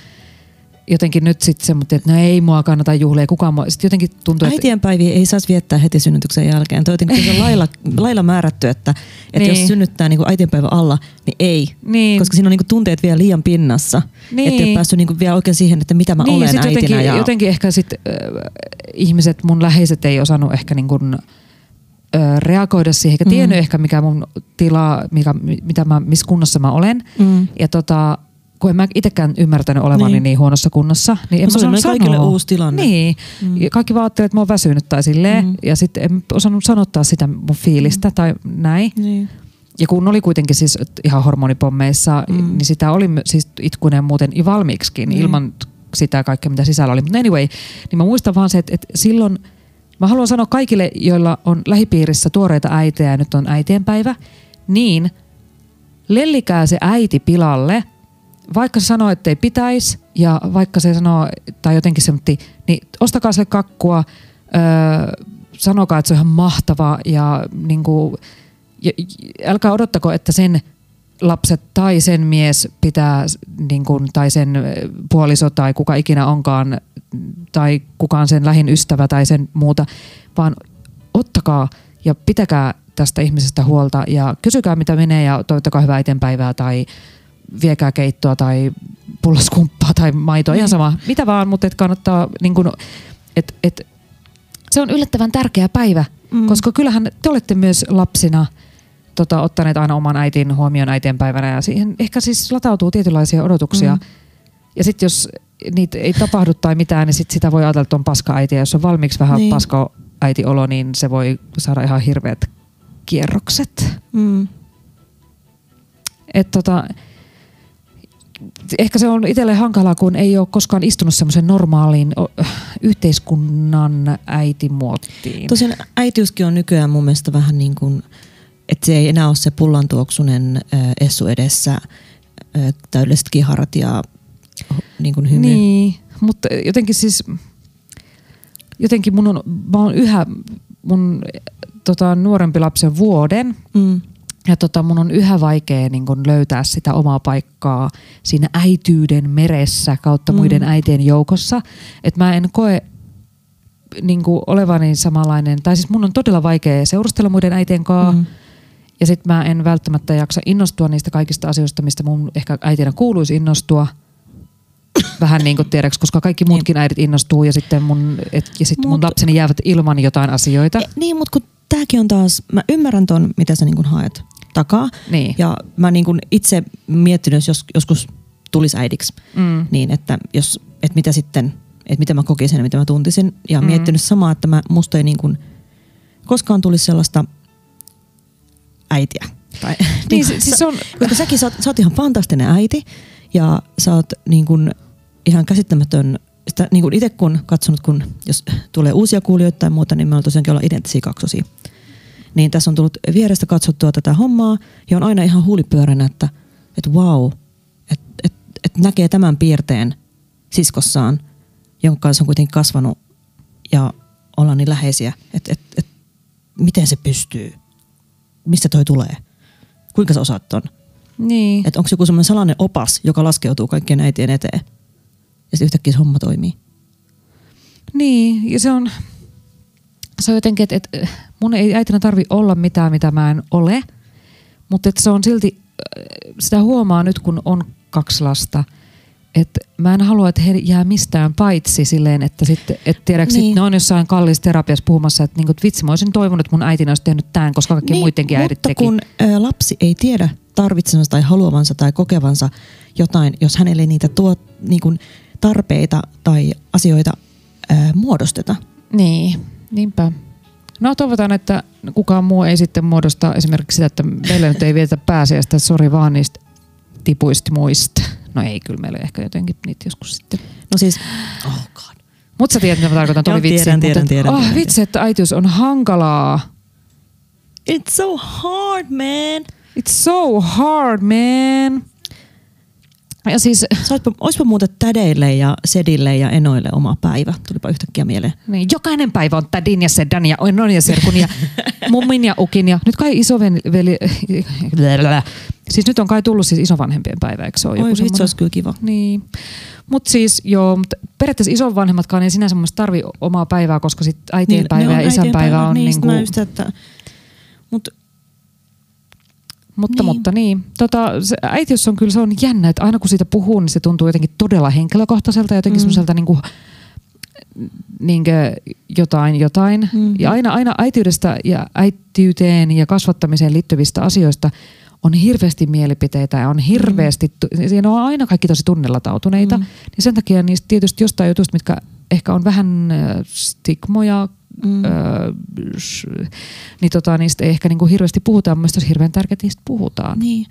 jotenkin nyt sitten se, mutta että no ei mua kannata juhlia, kukaan mua. Sitten jotenkin tuntuu, että Äitienpäiviä ei saisi viettää heti synnytyksen jälkeen. Toi on jotenkin se [laughs] lailla, lailla määrätty, että, että Niin. jos synnyttää niin äitienpäivän alla, niin ei. niin, Koska siinä on niin tunteet vielä liian pinnassa. Niin. Että ei ole päässyt niin vielä oikein siihen, että mitä mä niin, olen sit äitinä. jotenkin, ja... jotenkin ehkä sit, äh, ihmiset, mun läheiset ei osannut ehkä niin kuin, äh, reagoida siihen, eikä Mm. tiennyt ehkä mikä mun tila, mikä, mitä mä, missä kunnossa mä olen. Mm. Ja tota, kun en mä itsekään ymmärtänyt olevani Niin. niin, huonossa kunnossa, niin en No mä osannut meille kaikille sanoa. uusi tilanne. Niin, Mm. kaikki vaan ajattelevat, että mä oon väsynyt tai silleen, Mm. ja sitten en osannut sanottaa sitä mun fiilistä mm. tai näin. Niin. Ja kun oli kuitenkin siis ihan hormonipommeissa, Mm. niin sitä oli siis itkunen muuten jo valmiiksikin mm. ilman sitä kaikkea, mitä sisällä oli. Mutta anyway, niin mä muistan vaan se, että, että silloin, mä haluan sanoa kaikille, joilla on lähipiirissä tuoreita äitejä ja nyt on äitienpäivä, niin lellikää se äiti pilalle, vaikka se sanoo, että ei pitäisi, ja vaikka se sanoo, tai jotenkin se, niin ostakaa sille kakkua, öö, sanokaa, että se on ihan mahtava, ja niin kuin, älkää odottako, että sen lapset tai sen mies pitää, niin kuin, tai sen puoliso tai kuka ikinä onkaan, tai kukaan sen lähin ystävä tai sen muuta, vaan ottakaa ja pitäkää tästä ihmisestä huolta ja kysykää mitä menee ja toivottakaa hyvää eteenpäivää tai viekää keittoa tai pullaskumppaa tai maitoa, ihan sama, mitä vaan, mutta et kannattaa, niin kun, et, et, se on yllättävän tärkeä päivä, Mm. koska kyllähän te olette myös lapsina tota, ottaneet aina oman äitin huomioon äitienpäivänä ja siihen ehkä siis latautuu tietynlaisia odotuksia. Mm. Ja sitten jos niitä ei tapahdu tai mitään, niin sit sitä voi ajatella, että on paska äiti. Ja jos on valmiiksi vähän Niin. niin. paska äitiolo, niin se voi saada ihan hirveät kierrokset. Mm. Et tota, ehkä se on itselle hankalaa, kun ei ole koskaan istunut semmoisen normaaliin yhteiskunnan äitimuottiin. Tosiaan äitiyskin on nykyään mun mielestä vähän niin kuin että se ei enää ole se pullantuoksunen äh, essu edessä, äh, täydelliset kiharat ja niin kuin hymy. Niin, mutta jotenkin siis, jotenkin mun on, mä oon yhä, mun tota, nuorempi lapsi on vuoden Mm. Ja tota, mun on yhä vaikea niin kun löytää sitä omaa paikkaa siinä äityyden meressä kautta Mm. muiden äitien joukossa. Että mä en koe niin olevani samanlainen, tai siis mun on todella vaikea seurustella muiden äitien kanssa. Mm. Ja sit mä en välttämättä jaksa innostua niistä kaikista asioista, mistä mun ehkä äitinä kuuluisi innostua. [coughs] Vähän niin kuin tiedäks, koska kaikki muutkin äidit innostuu ja sitten mun, et, ja sit mun lapseni jäävät ilman jotain asioita. E, niin, mutta kun tämäkin on taas, mä ymmärrän ton, mitä sä niin haet takaa. Niin. Ja mä niin kuin itse miettinyt, jos joskus tulisi äidiksi, Mm. niin että, jos, että mitä sitten, että mitä mä kokisin ja mitä mä tuntisin. Ja Mm. miettinyt samaa, että mä, musta ei niin kuin koskaan tulisi sellaista äitiä. Tai, [laughs] Niin, kuin siis sä- on, koska säkin sä oot, sä oot ihan fantastinen äiti ja sä oot niin kuin ihan käsittämätön. Sitä niin kuin itse kun katsonut, kun jos tulee uusia kuulijoita tai muuta, niin me ollaan tosiaankin olla identtisiä kaksosia. Niin tässä on tullut vierestä katsottua tätä hommaa ja on aina ihan huulipyöränä, että, että wow, että et, et näkee tämän piirteen siskossaan, jonka kanssa on kuitenkin kasvanut ja ollaan niin läheisiä, että et, et, miten se pystyy, mistä toi tulee, kuinka sä osaat ton. niin. Että onko joku semmoinen salainen opas, joka laskeutuu kaikkien äitien eteen. Ja sitten yhtäkkiä se homma toimii. Niin, ja se on, se on jotenkin, että, että mun ei äitinä tarvi olla mitään, mitä mä en ole, mutta se on silti, äh, sitä huomaa nyt, kun on kaksi lasta, että mä en halua, että he jää mistään paitsi silleen, että sitten, että tiedätkö, Niin. niin. ne on jossain kalliissa terapiassa puhumassa, että, niin kuin, että vitsi, mä olisin toivonut, että mun äitinä olisi tehnyt tämän, koska kaikki niin, muidenkin äidit mutta teki. kun ä, lapsi ei tiedä tarvitsevansa tai haluavansa tai kokevansa jotain, jos hänelle ei niitä tuo, niin kuin tarpeita tai asioita ä, muodosteta. Niin, niinpä. No toivotaan, että kukaan muu ei sitten muodosta esimerkiksi sitä, että meillä nyt ei vietä pääsiäistä, sori vaan niistä tipuista muista. No ei, kyllä meillä ehkä jotenkin niitä joskus sitten. No siis, oh god. Mutta sä tiedät, mitä mä tarkoitan, tovi vitsi. tiedän, tiedän, et- tiedän, oh, tiedän, vitsi, että äitiys on hankalaa. It's so hard, man. It's so hard, man. Ja siis, Saispa, oispa muuten tädeille ja sedille ja enoille oma päivä. Tulipa yhtäkkiä mieleen. niin, jokainen päivä on tädin ja sedän ja onon ja serkun ja mummin ja ukin ja nyt kai isoveli... [laughs] Siis nyt on kai tullut siis isovanhempien päivä, eikö se ole Oi joku semmoinen? olisi kyllä kiva. Niin. Mutta siis joo, mut periaatteessa isovanhemmatkaan ei sinänsä mun tarvi omaa päivää, koska sit äitien Niin, päivä ja on isän päivä on niin, niinku, mä just, että, mut, mutta, niin. mutta niin. Tota, se äitiys on kyllä se on jännä, että aina kun siitä puhuu, niin se tuntuu jotenkin todella henkilökohtaiselta ja jotenkin Mm. mm. semmoiselta niinku, niinkö jotain jotain. Mm. Ja aina, aina äitiydestä ja äitiyteen ja kasvattamiseen liittyvistä asioista on hirveästi mielipiteitä ja on hirveästi, mm. siinä on aina kaikki tosi tunnelatautuneita. Mm. Mm. Niin sen takia niistä tietysti jostain jutusta, mitkä ehkä on vähän äh, stigmoja, Mm. mm. niin tota, niistä ei ehkä niinku hirveästi puhuta. Mielestäni olisi hirveän tärkeää, että niistä puhutaan. Niin.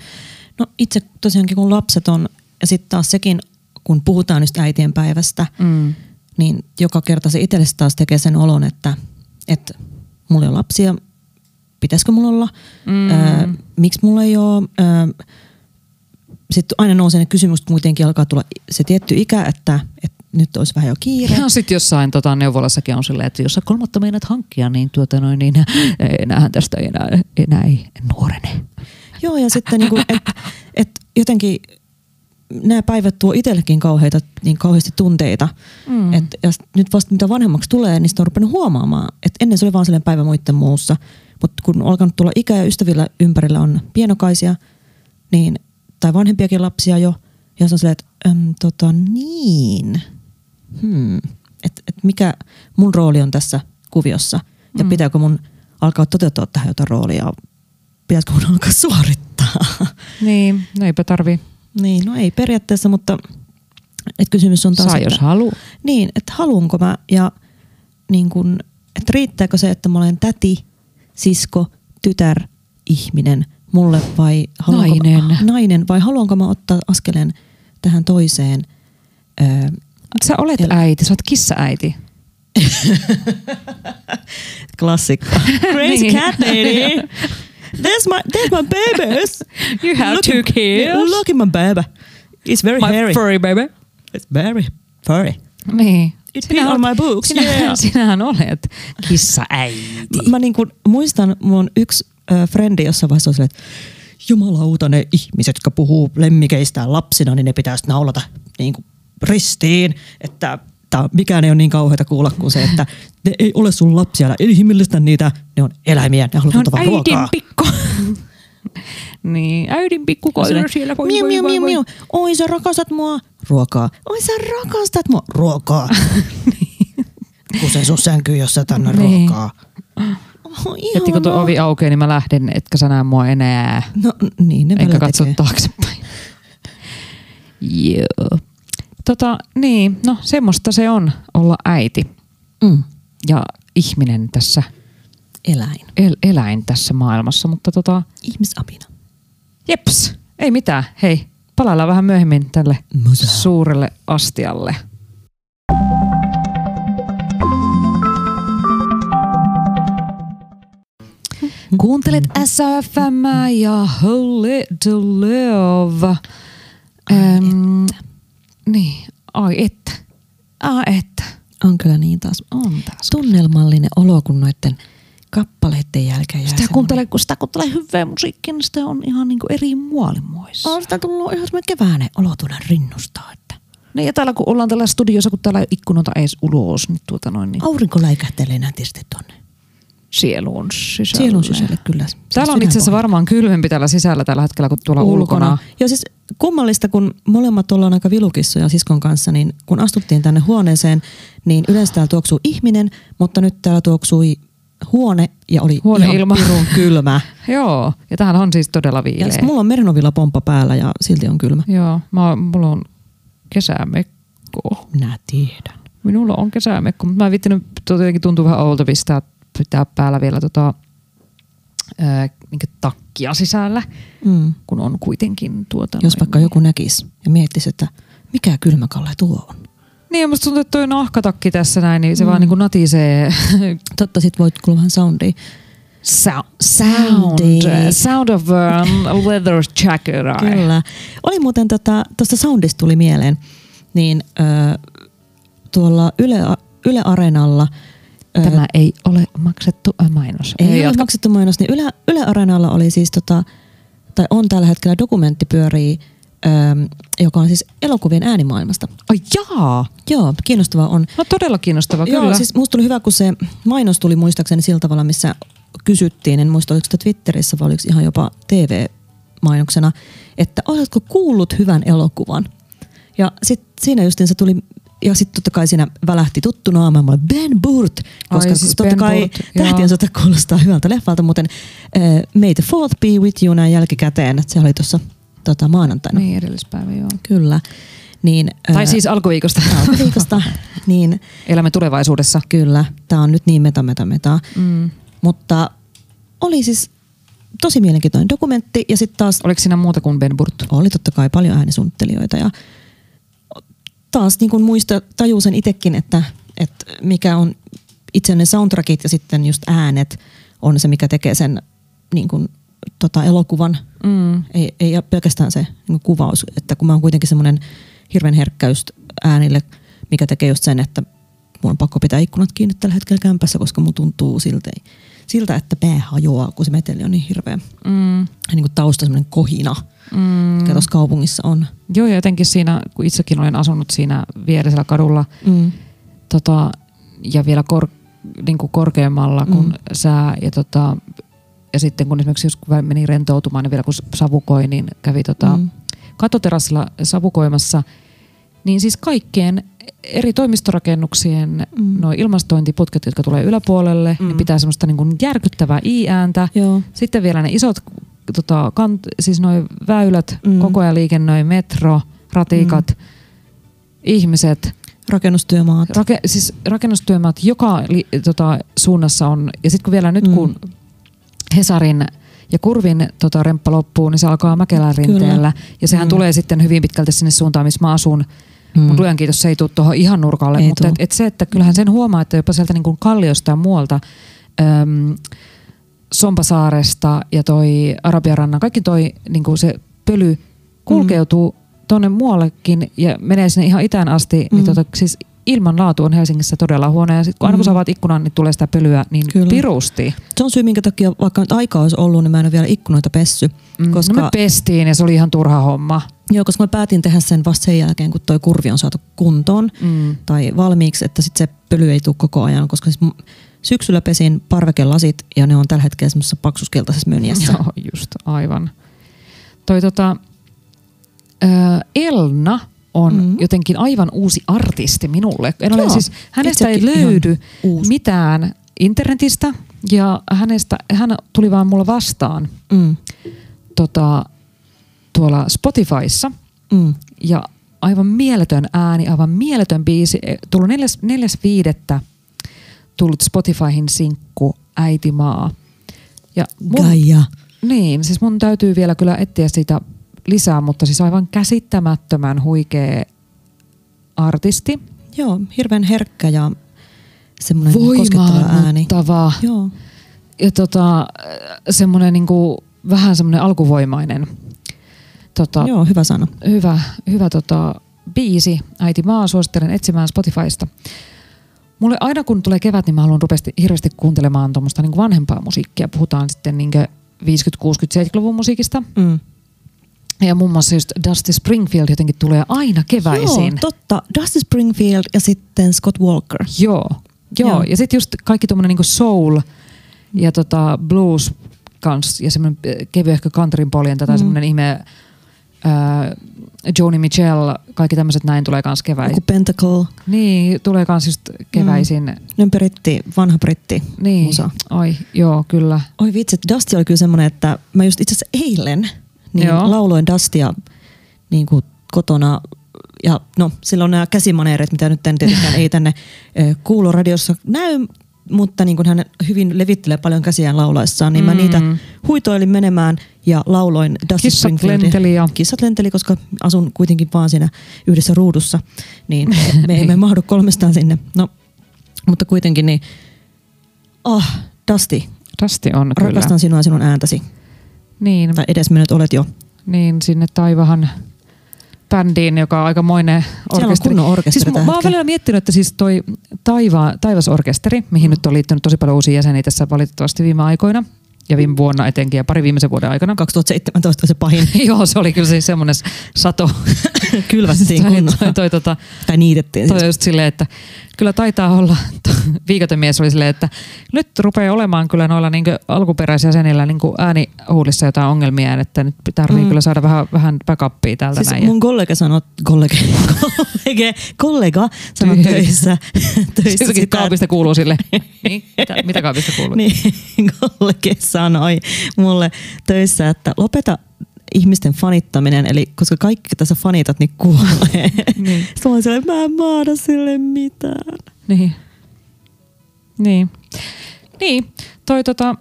No itse tosiaankin kun lapset on, ja sitten taas sekin, kun puhutaan just äitien päivästä, Mm. niin joka kerta se itselle taas tekee sen olon, että, että mulla ei ole lapsia, pitäisikö mulla olla, Mm. ää, miksi mulla ei ole. Ää, sitten aina nousee ne kysymykset, kuitenkin alkaa tulla se tietty ikä, että, että nyt olisi vähän jo kiire. Ja sitten jossain tota, neuvolassakin on silleen, että jos sä kolmatta meinaat hankkia, niin, tuota, noin, niin enäähän tästä ei enää, enää ei nuorene. Joo, ja sitten niin kuin, et, et jotenkin nämä päivät tuo itsellekin kauheita, niin kauheasti tunteita. Mm. Et, ja nyt vasta mitä vanhemmaksi tulee, niin sitä on rupenut huomaamaan. Et ennen se oli vaan sellainen päivä muiden muussa. Mutta kun on alkanut tulla ikä ja ystävillä ympärillä on pienokaisia, niin, tai vanhempiakin lapsia jo, ja se on silleen, että äm, tota niin, hmm, että et mikä mun rooli on tässä kuviossa, ja Mm. pitääkö mun alkaa toteuttaa tähän jotain roolia, pitäisikö mun alkaa suorittaa. [laughs] Niin, no eipä tarvii. niin, no ei periaatteessa, mutta et kysymys on taas, Saa että, jos haluaa. niin, että haluanko mä ja niin kun, että riittääkö se, että mä olen täti, sisko, tytär, ihminen mulle vai haluanko Mä, Nainen. nainen vai haluanko mä ottaa askeleen tähän toiseen. Öö, Mut sä olet El- äiti, sä oot kissaäiti. [laughs] klassikko. Crazy Niin. cat lady. [laughs] there's my, there's my babies. You have look two at- kids. Look at my baby. It's very My hairy. furry baby. It's very furry. Niin. It be on my books, Sinä, yeah. [laughs] Sinähän olet kissa äiti. Mä niin kuin muistan, mun yksi äh, frendi jossain vaiheessa oli että jumalauta ne ihmiset, jotka puhuu lemmikeistään lapsina, niin ne pitäisi naulata niin kuin ristiin, että tää, mikään ei ole niin kauheata kuulla kuin se, että ne ei ole sun lapsia, älä inhimillistä niitä, ne on eläimiä, ne haluaa on vaan äidin ruokaa. pikku. [laughs] niin, äidin pikku koira Silleen, siellä. Voi, miu, miu, voi, miu, voi. miu. Oi sä rakastat mua. Ruokaa. Oi sä rakastat mua. Ruokaa. [laughs] Kuse sun sänkyyn, jos sä tänne Niin. ruokaa. Oh, Heti kun tuo ovi aukeaa, niin mä lähden, etkä sä näe mua enää. No niin, ne Enkä katso tekee. taaksepäin. [laughs] Joo. Tota, niin, no semmoista se on olla äiti Mm. ja ihminen tässä, Eläin. el, eläin tässä maailmassa. Mutta tota, Ihmisapina. jeps, ei mitään. Hei, palaillaan vähän myöhemmin tälle Musa. suurelle astialle. Kuuntelet SFM ja Holy to Love. Ähm, niin, ai että. Ai että. On kyllä niin taas. On taas. Tunnelmallinen olo, kun noiden kappaleiden jälkeen jää Sitä semmoinen- kuuntelee, kun sitä kuuntelee hyvää musiikkia, niin sitä on ihan niinku eri muolimoissa. On sitä tullut ihan semmoinen keväinen olo tuolla rinnustaa. Että Niin ja täällä kun ollaan tällä studiossa, kun täällä ei ikkunoita edes ulos, niin tuota noin, niin aurinko läikähtelee nätisti tuonne. Sielun sisälle. Sielun sisälle kyllä. Täällä on itse asiassa varmaan kylmempi täällä sisällä tällä hetkellä kuin tuolla ulkona. ulkona. Ja siis kummallista, kun molemmat ollaan aika vilukissoja siskon kanssa, niin kun astuttiin tänne huoneeseen, niin yleensä täällä tuoksuu ihminen, mutta nyt täällä tuoksui huone ja oli Huoneilma. ihan pirun kylmä. [laughs] Joo, ja tämähän on siis todella Ja viileä. sit mulla on merinovilla pomppa päällä ja silti on kylmä. Joo, mä, mulla on kesämekko. Minä tiedän. Minulla on kesämekko, mutta mä en vittinyt, jotenkin tuntuu vähän oudolta pistää pitää päällä vielä tota, ää, minkä takkia sisällä, Mm. kun on kuitenkin tuota... Jos noin- vaikka joku näkisi ja miettisi, että mikä kylmäkalle tuo on. Niin, musta tuntuu, että toi nahkatakki tässä näin, niin se mm. vaan niin kuin natisee [laughs] Totta, sit voit kuulla vähän soundia. sound, sound, Soundi. sound of um, [laughs] leather jacket. Kyllä. Oli muuten tota, tuosta soundista tuli mieleen, niin ö, tuolla Yle, Yle Areenalla Tämä ei ole maksettu mainos. ei, ei ole jatka. maksettu mainos, niin Yle, Yle Areenalla oli siis tota, tai on tällä hetkellä dokumentti pyörii, ö, joka on siis elokuvien äänimaailmasta. Ai jaa! Joo, kiinnostavaa on. No todella kiinnostava, kyllä. Joo, siis musta tuli hyvä, kun se mainos tuli muistaakseni sillä tavalla, missä kysyttiin, en muista oliko sitä Twitterissä vai oliko ihan jopa TV-mainoksena, että oletko kuullut hyvän elokuvan? Ja sitten siinä justiin se tuli, ja sitten totta kai siinä välähti tuttu naama, mä Ben Burt, koska Ai siis totta Ben kai Burt, tähtien sota kuulostaa hyvältä leffalta, muuten uh, May the fourth be with you näin jälkikäteen, että se oli tuossa tota, maanantaina. Niin, edellispäivä, joo. Kyllä. Niin, Tai ö, siis alkuviikosta. [laughs] alkuviikosta, niin Elämme tulevaisuudessa. Kyllä, tämä on nyt niin meta, meta, meta. Mm. Mutta oli siis tosi mielenkiintoinen dokumentti ja sitten taas Oliko siinä muuta kuin Ben Burt? oli totta kai paljon äänisuunnittelijoita ja taas niin kuin muista, tajuu sen itsekin, että, että mikä on itse ne soundtrackit ja sitten just äänet on se, mikä tekee sen niin kuin, tota, elokuvan. Mm. Ei, ei ole pelkästään se niin kuin kuvaus, että kun mä oon kuitenkin semmoinen hirveän herkkäys äänille, mikä tekee just sen, että mun on pakko pitää ikkunat kiinni tällä hetkellä kämpässä, koska mun tuntuu siltä, siltä että pää hajoaa, kun se meteli on niin hirveä. Mm. Ja niin kuin tausta semmoinen kohina, Mm. Tuossa kaupungissa on. Joo, ja jotenkin siinä, kun itsekin olen asunut siinä viereisellä kadulla Mm. tota, ja vielä kor, niin kuin korkeammalla kuin Mm. sää. Ja, tota, ja sitten kun esimerkiksi jos meni rentoutumaan, niin vielä kun savukoi, niin kävi tota, Mm. katoterassilla savukoimassa. Niin siis kaikkien eri toimistorakennuksien Mm. ilmastointiputket, jotka tulee yläpuolelle, mm. Mm. niin pitää semmoista niin kuin järkyttävää i-ääntä. Joo. Sitten vielä ne isot tota, kant, siis noi väylät, Mm. koko ajan liikennöi metro, ratikat, mm. ihmiset, Rakennustyömaat. rake, siis rakennustyömaat joka li, tota, suunnassa on. Ja sitten kun vielä nyt Mm. kun Hesarin ja Kurvin tota, remppa loppuu, niin se alkaa Mäkelän rinteellä. Ja sehän Mm. tulee sitten hyvin pitkälti sinne suuntaan, missä mä asun. Mm. Mun luojan kiitos, se ei tule tuohon ihan nurkalle. Ei mutta tuu. et, et se, että kyllähän sen huomaa, että jopa sieltä niin kuin kalliosta ja muualta äm, Sompasaaresta ja toi Arabiarannan, kaikki toi niin kuin se pöly kulkeutuu mm. tuonne muuallekin ja menee sinne ihan itään asti, niin Mm. niin tota, siis ilmanlaatu on Helsingissä todella huono. Ja sit, kun aina kun Mm. sä avaat ikkunan, niin tulee sitä pölyä niin Kyllä. pirusti. Se on syy, minkä takia vaikka nyt aikaa olisi ollut, niin mä en ole vielä ikkunoita pessy. Mm. Koska, No me pestiin ja se oli ihan turha homma. joo, koska mä päätin tehdä sen vasta sen jälkeen, kun toi kurvi on saatu kuntoon Mm. tai valmiiksi, että sit se pöly ei tule koko ajan, koska siis syksyllä pesin parvekelasit ja ne on tällä hetkellä semmoisessa paksuskeltaisessa mönjässä. Joo, just, aivan. Toi tota, ö, Elna on Mm. mm. jotenkin aivan uusi artisti minulle. En ole siis, hänestä ei löydy uusi. mitään internetistä ja hänestä, hän tuli vaan mulla vastaan Mm. tota, tuolla Spotifyssa Mm. ja aivan mieletön ääni, aivan mieletön biisi. E, Tullut neljäs, neljäs viidettä tullut Spotifyhin sinkku Äitimaa. Ja mun, Gaia. niin, siis mun täytyy vielä kyllä etsiä siitä lisää, mutta siis aivan käsittämättömän huikea artisti. Joo, hirveän herkkä ja semmoinen koskettava ääni. Joo. Ja tota, semmoinen niinku, vähän semmoinen alkuvoimainen. Tota, Joo, hyvä sana. hyvä, hyvä tota, biisi. Äiti maa, suosittelen etsimään Spotifysta. Mulle aina kun tulee kevät, niin mä haluan rupesti hirveästi kuuntelemaan tuommoista niin vanhempaa musiikkia. Puhutaan sitten niin 50, 60, 70-luvun musiikista. Mm. Ja muun muassa just Dusty Springfield jotenkin tulee aina keväisin. Joo, totta. Dusty Springfield ja sitten Scott Walker. Joo, joo. Joo. ja sitten just kaikki tuommoinen niinku soul ja tota blues kans ja semmoinen kevyehkö countryn poljenta tai Mm. mm. semmoinen ihme ää, Joni Mitchell, kaikki tämmöiset näin tulee kans keväisin. Joku Pentacle. Niin, tulee kans just keväisin. Mm. Ne on britti, vanha britti Niin, musa. oi, joo, kyllä. Oi vitsi, että Dusty oli kyllä semmoinen, että mä just itse asiassa eilen niin Joo. lauloin Dustia niin kuin kotona. Ja no, silloin nämä käsimaneerit, mitä nyt en tietenkään [laughs] ei tänne kuuloradiossa näy, mutta niin kuin hän hyvin levittelee paljon käsiään laulaessaan, niin mä Mm. niitä huitoilin menemään ja lauloin Dusty Kissat Springfieldin. lenteli ja- Kissat lenteli, koska asun kuitenkin vaan siinä yhdessä ruudussa, niin [laughs] me emme mahdu kolmestaan sinne. No, mutta kuitenkin niin, oh, Dusty, Dusty on kyllä. rakastan sinua ja sinun ääntäsi. Niin, Tai edesmennyt olet jo. niin sinne Taivahan bändiin, joka on aikamoinen on orkesteri. kunnon orkesteri Siis mä, oon välillä miettinyt, että siis toi taiva, Taivasorkesteri, mihin nyt on liittynyt tosi paljon uusia jäseniä tässä valitettavasti viime aikoina ja viime vuonna etenkin ja pari viimeisen vuoden aikana. 2017 se pahin. [laughs] Joo, se oli kyllä siis semmoinen sato. Kylvättiin [laughs] toi, kunnolla. toi, toi, tota, Tai niitettiin. toi Siis. on just silleen, että kyllä taitaa olla, [laughs] viikotemies oli silleen, että nyt rupeaa olemaan kyllä noilla niin alkuperäisjäsenillä niin äänihuulissa jotain ongelmia, että nyt tarvii Mm. kyllä saada vähän, vähän backupia täältä Siis näin. mun kollega sanoi, kollega, kollega, kollega sanoi töissä, [laughs] töissä Sieltäkin sitä, kaapista kuuluu sille. [laughs] niin? mitä, mitä kaapista kuuluu? niin, kollega sanoi mulle töissä, että lopeta ihmisten fanittaminen, eli koska kaikki tässä fanitat, niin kuolee. Niin. [laughs] Sitten mä silleen, mä en maada sille mitään. Niin. Niin. Niin. Toi tota,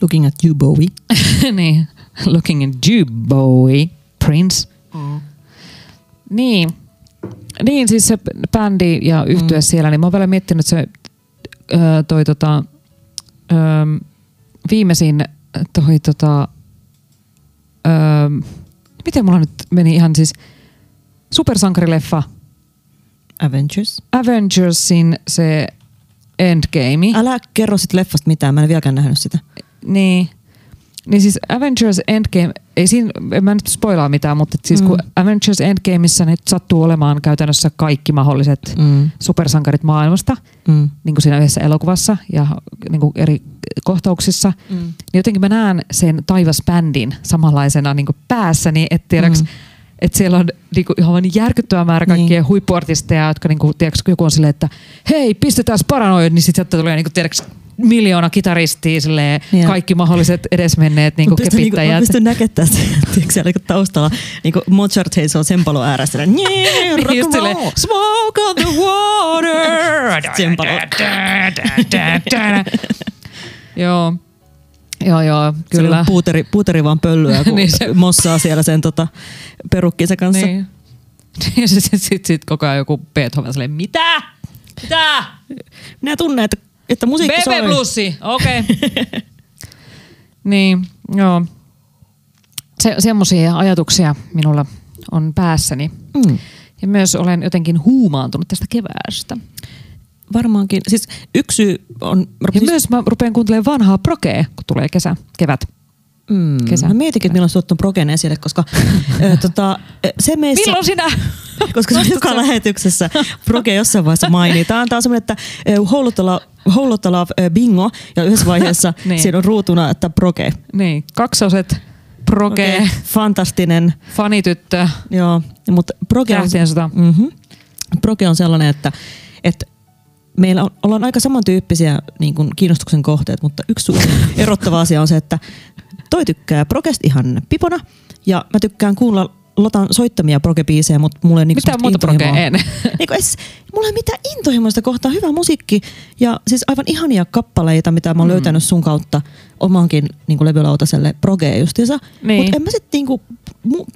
Looking at you, Bowie. [laughs] niin. Looking at you, Bowie, Prince. Niin. Niin, siis se bändi ja yhtye Mm. siellä, niin mä oon vielä miettinyt, että se toi tota, viimeisin toi tota, ö, miten mulla nyt meni ihan siis supersankarileffa Avengers. Avengersin se Endgame. Älä kerro sit leffasta mitään, mä en vieläkään nähnyt sitä. Niin. Niin siis Avengers Endgame, ei siinä, en mä nyt spoilaa mitään, mutta siis mm. kun. Avengers Endgameissa nyt sattuu olemaan käytännössä kaikki mahdolliset Mm. supersankarit maailmasta, Mm. niin kuin siinä yhdessä elokuvassa ja niin kuin eri kohtauksissa, Mm. niin jotenkin mä näen sen taivasbändin samanlaisena niin kuin päässäni, että tiedäks, Mm. että siellä on niinku ihan järkyttävä määrä kaikkia niin. huippuartisteja, jotka niinku, tiedätkö, kun joku on silleen, että hei, pistetään paranoid, niin sitten tulee niinku, tiedätkö, miljoona kitaristia, silleen, Niin. kaikki mahdolliset edesmenneet niinku, Mä pystyn, niinku, mä kepittäjät. pystyn näkemään sen, [laughs] tiedätkö, siellä niinku taustalla niinku Mozart seisoo sempalo ääressä. silleen, "Nyee, [laughs] rock Just silleen, roll." smoke on the water. [laughs] Tsempalo. joo. Joo, joo, Siellä kyllä. on puuteri, puuteri vaan pöllyä, kun Niin se- mossaa siellä sen tota, perukkinsa kanssa. Niin. Ja sitten sit, sit koko ajan joku Beethoven silleen, mitä? Mitä? Minä tunnen, että, että musiikki BB soi. Plussi, okei. Okay. [laughs] Niin, joo. Se, semmoisia ajatuksia minulla on päässäni. Mm. Ja myös olen jotenkin huumaantunut tästä keväästä. Varmaankin. Siis yksi syy on... Ja siis, myös mä rupean kuuntelemaan vanhaa prokea, kun tulee kesä, kevät. Mm, kesä. Mä mietinkin, että milloin sä ottanut Progen esille, koska ö, [laughs] tota, se meissä... Milloin sinä? [laughs] koska se joka lähetyksessä Proge jossain vaiheessa mainitaan. Tämä on semmoinen, että Houlutala, Houlutala bingo ja yhdessä vaiheessa [laughs] Niin. siinä on ruutuna, että Proge. niin, kaksoset, proke, Okei, Fantastinen. fanityttö, Joo, mutta Proge on, mm-hmm. Proge on sellainen, että, että meillä on, ollaan aika samantyyppisiä niin kuin kiinnostuksen kohteet, mutta yksi erottava asia on se, että toi tykkää Progesta ihan pipona ja mä tykkään kuulla Lotan soittamia proge-biisejä, mutta mulla ei niinku Mitä muuta prokea en? [laughs] Niinku edes, mulla ei mitään intohimoista kohtaa, hyvä musiikki ja siis aivan ihania kappaleita, mitä mä oon Mm. löytänyt sun kautta omankin niinku levylautaselle progeen justiinsa. Niin. Mutta en mä sit niinku,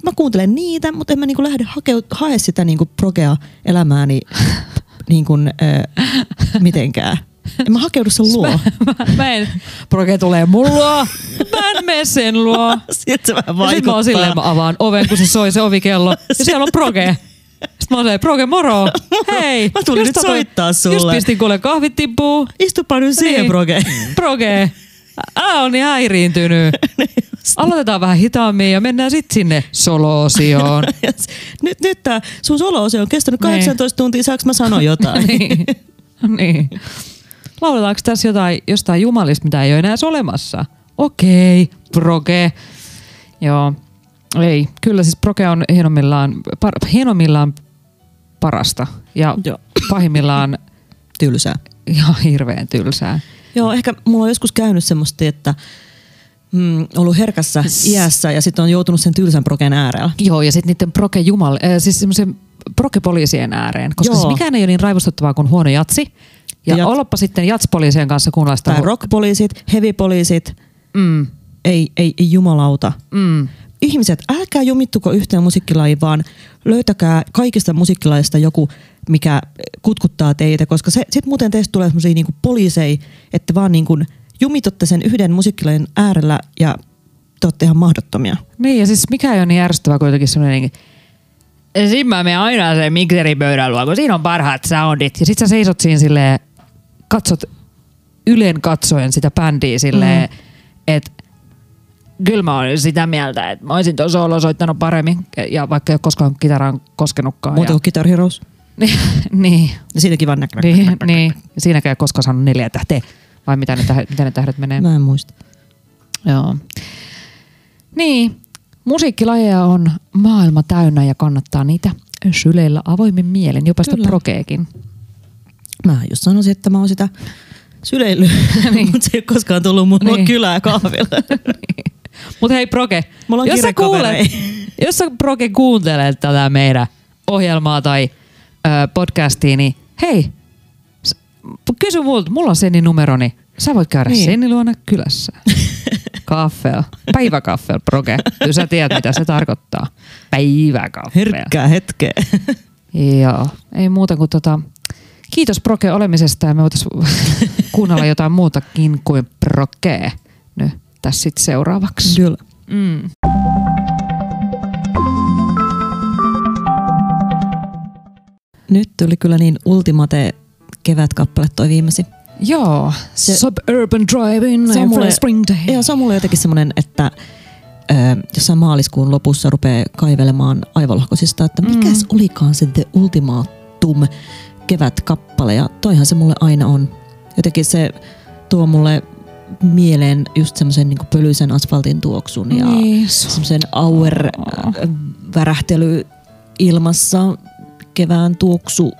mä kuuntelen niitä, mutta en mä niinku lähde hakeut, hae sitä niinku progea elämääni [laughs] niinku, äh, mitenkään. En mä hakeudu sen luo. mä, mä en, proke tulee mun luo, mä en mene sen luo. [laughs] Siltä se vähän Ja sit mä vaikuttaa. oon silleen, mä avaan oven, kun se soi se ovikello. Ja siellä on proge. Sitten mä oon silleen, proge moro. Hei. Mä tulin just nyt soittaa Just sulle. pistin kuule kahvit tippuu. Istupa nyt siihen Niin. proge. Proge. Älä on niin häiriintynyt. [laughs] Aloitetaan vähän hitaammin ja mennään sitten sinne solo-osioon. [laughs] Nyt, nyt tää sun solo on kestänyt Niin. 18 tuntia, saaks mä sanoa jotain? niin. niin. Lauletaanko tässä jotain, jostain jumalista, mitä ei ole enää olemassa? Okei, proge. Joo. Ei, kyllä siis proge on hienommillaan, par, hienommillaan parasta ja Joo. pahimmillaan [laughs] Tylsää. ihan hirveän tylsää. Joo, ehkä mulla on joskus käynyt semmoista, että mm, ollut herkässä iässä ja sitten on joutunut sen tylsän progen äärellä. Joo, ja sitten niiden proge jumal, äh, siis semmoisen proge-poliisien ääreen, koska Joo. siis mikään ei ole niin raivostuttavaa kuin huono jatsi. Ja, Ja ja jat- ollapa sitten jatspoliisien kanssa sitä. Tai rockpoliisit, heavy-poliisit, Mm, ei, ei, ei jumalauta. mm. Ihmiset, älkää jumittuko yhteen musiikkilajiin, vaan löytäkää kaikista musiikkilajista joku, mikä kutkuttaa teitä, koska se, sit muuten teistä tulee semmoisia niinku poliiseja, että vaan niinku jumitutte sen yhden musiikkilajin äärellä ja te olette ihan mahdottomia. Niin, ja siis mikä ei ole niin järjestävä kuitenkin semmoinen niin Siinä mä menen aina sen mikseripöydän luo, kun siinä on parhaat soundit. Ja sit sä seisot siinä silleen, katsot ylen katsoen sitä bändiä silleen, mm. että kyllä mä oon sitä mieltä, että mä olisin tuon solo soittanut paremmin. Ja vaikka ei ole koskaan kitaraan koskenutkaan. Muuta ja, kuin Guitar Heroes. [laughs] niin, Ja siinäkin vaan näkyy. niin, niin. Siinäkään ei koskaan saanut neljä tähteä. Vai mitä ne, tähdet, mitä ne tähdet menee? Mä en muista. Joo. Niin, musiikkilajeja on maailma täynnä ja kannattaa niitä syleillä avoimin mielen, jopa sitä prokeekin. Mä just sanoisin, että mä oon sitä syleillyt, [laughs] niin. mutta se ei ole koskaan tullut mun Niin. [laughs] niin. kylää kahville. Mutta hei Proke, [laughs] Mulla on jos sä, kuulet, jos sä Proke kuuntelet tätä meidän ohjelmaa tai ö, podcastia, niin hei, kysy multa, mulla on Senni numeroni. Sä voit käydä niin. Niin. Senni luona kylässä. Kaffel, päiväkaffel, Proke. Kyllä sä tiedät, mitä se tarkoittaa. Päiväkaffel. Herkkää hetkeä. Joo, ei muuta kuin tota, kiitos Proke olemisesta ja me voitaisiin [laughs] kuunnella jotain muutakin kuin Proke nyt tässä sitten seuraavaksi. Kyllä. Mm. Nyt tuli kyllä niin ultimate kevätkappale toi viimeisin. Joo, Se- Suburban Driving Se on mulle- Spring Day. Ja se on mulle jotenkin semmoinen, että ö, jossain maaliskuun lopussa rupeaa kaivelemaan aivolohkosista, että mikäs mm. olikaan se The Ultimatum kevätkappale. Ja toihan se mulle aina on. Jotenkin se tuo mulle mieleen just semmoisen niin pölyisen asfaltin tuoksun ja Niin, semmoisen auer-värähtely ilmassa, kevään tuoksu,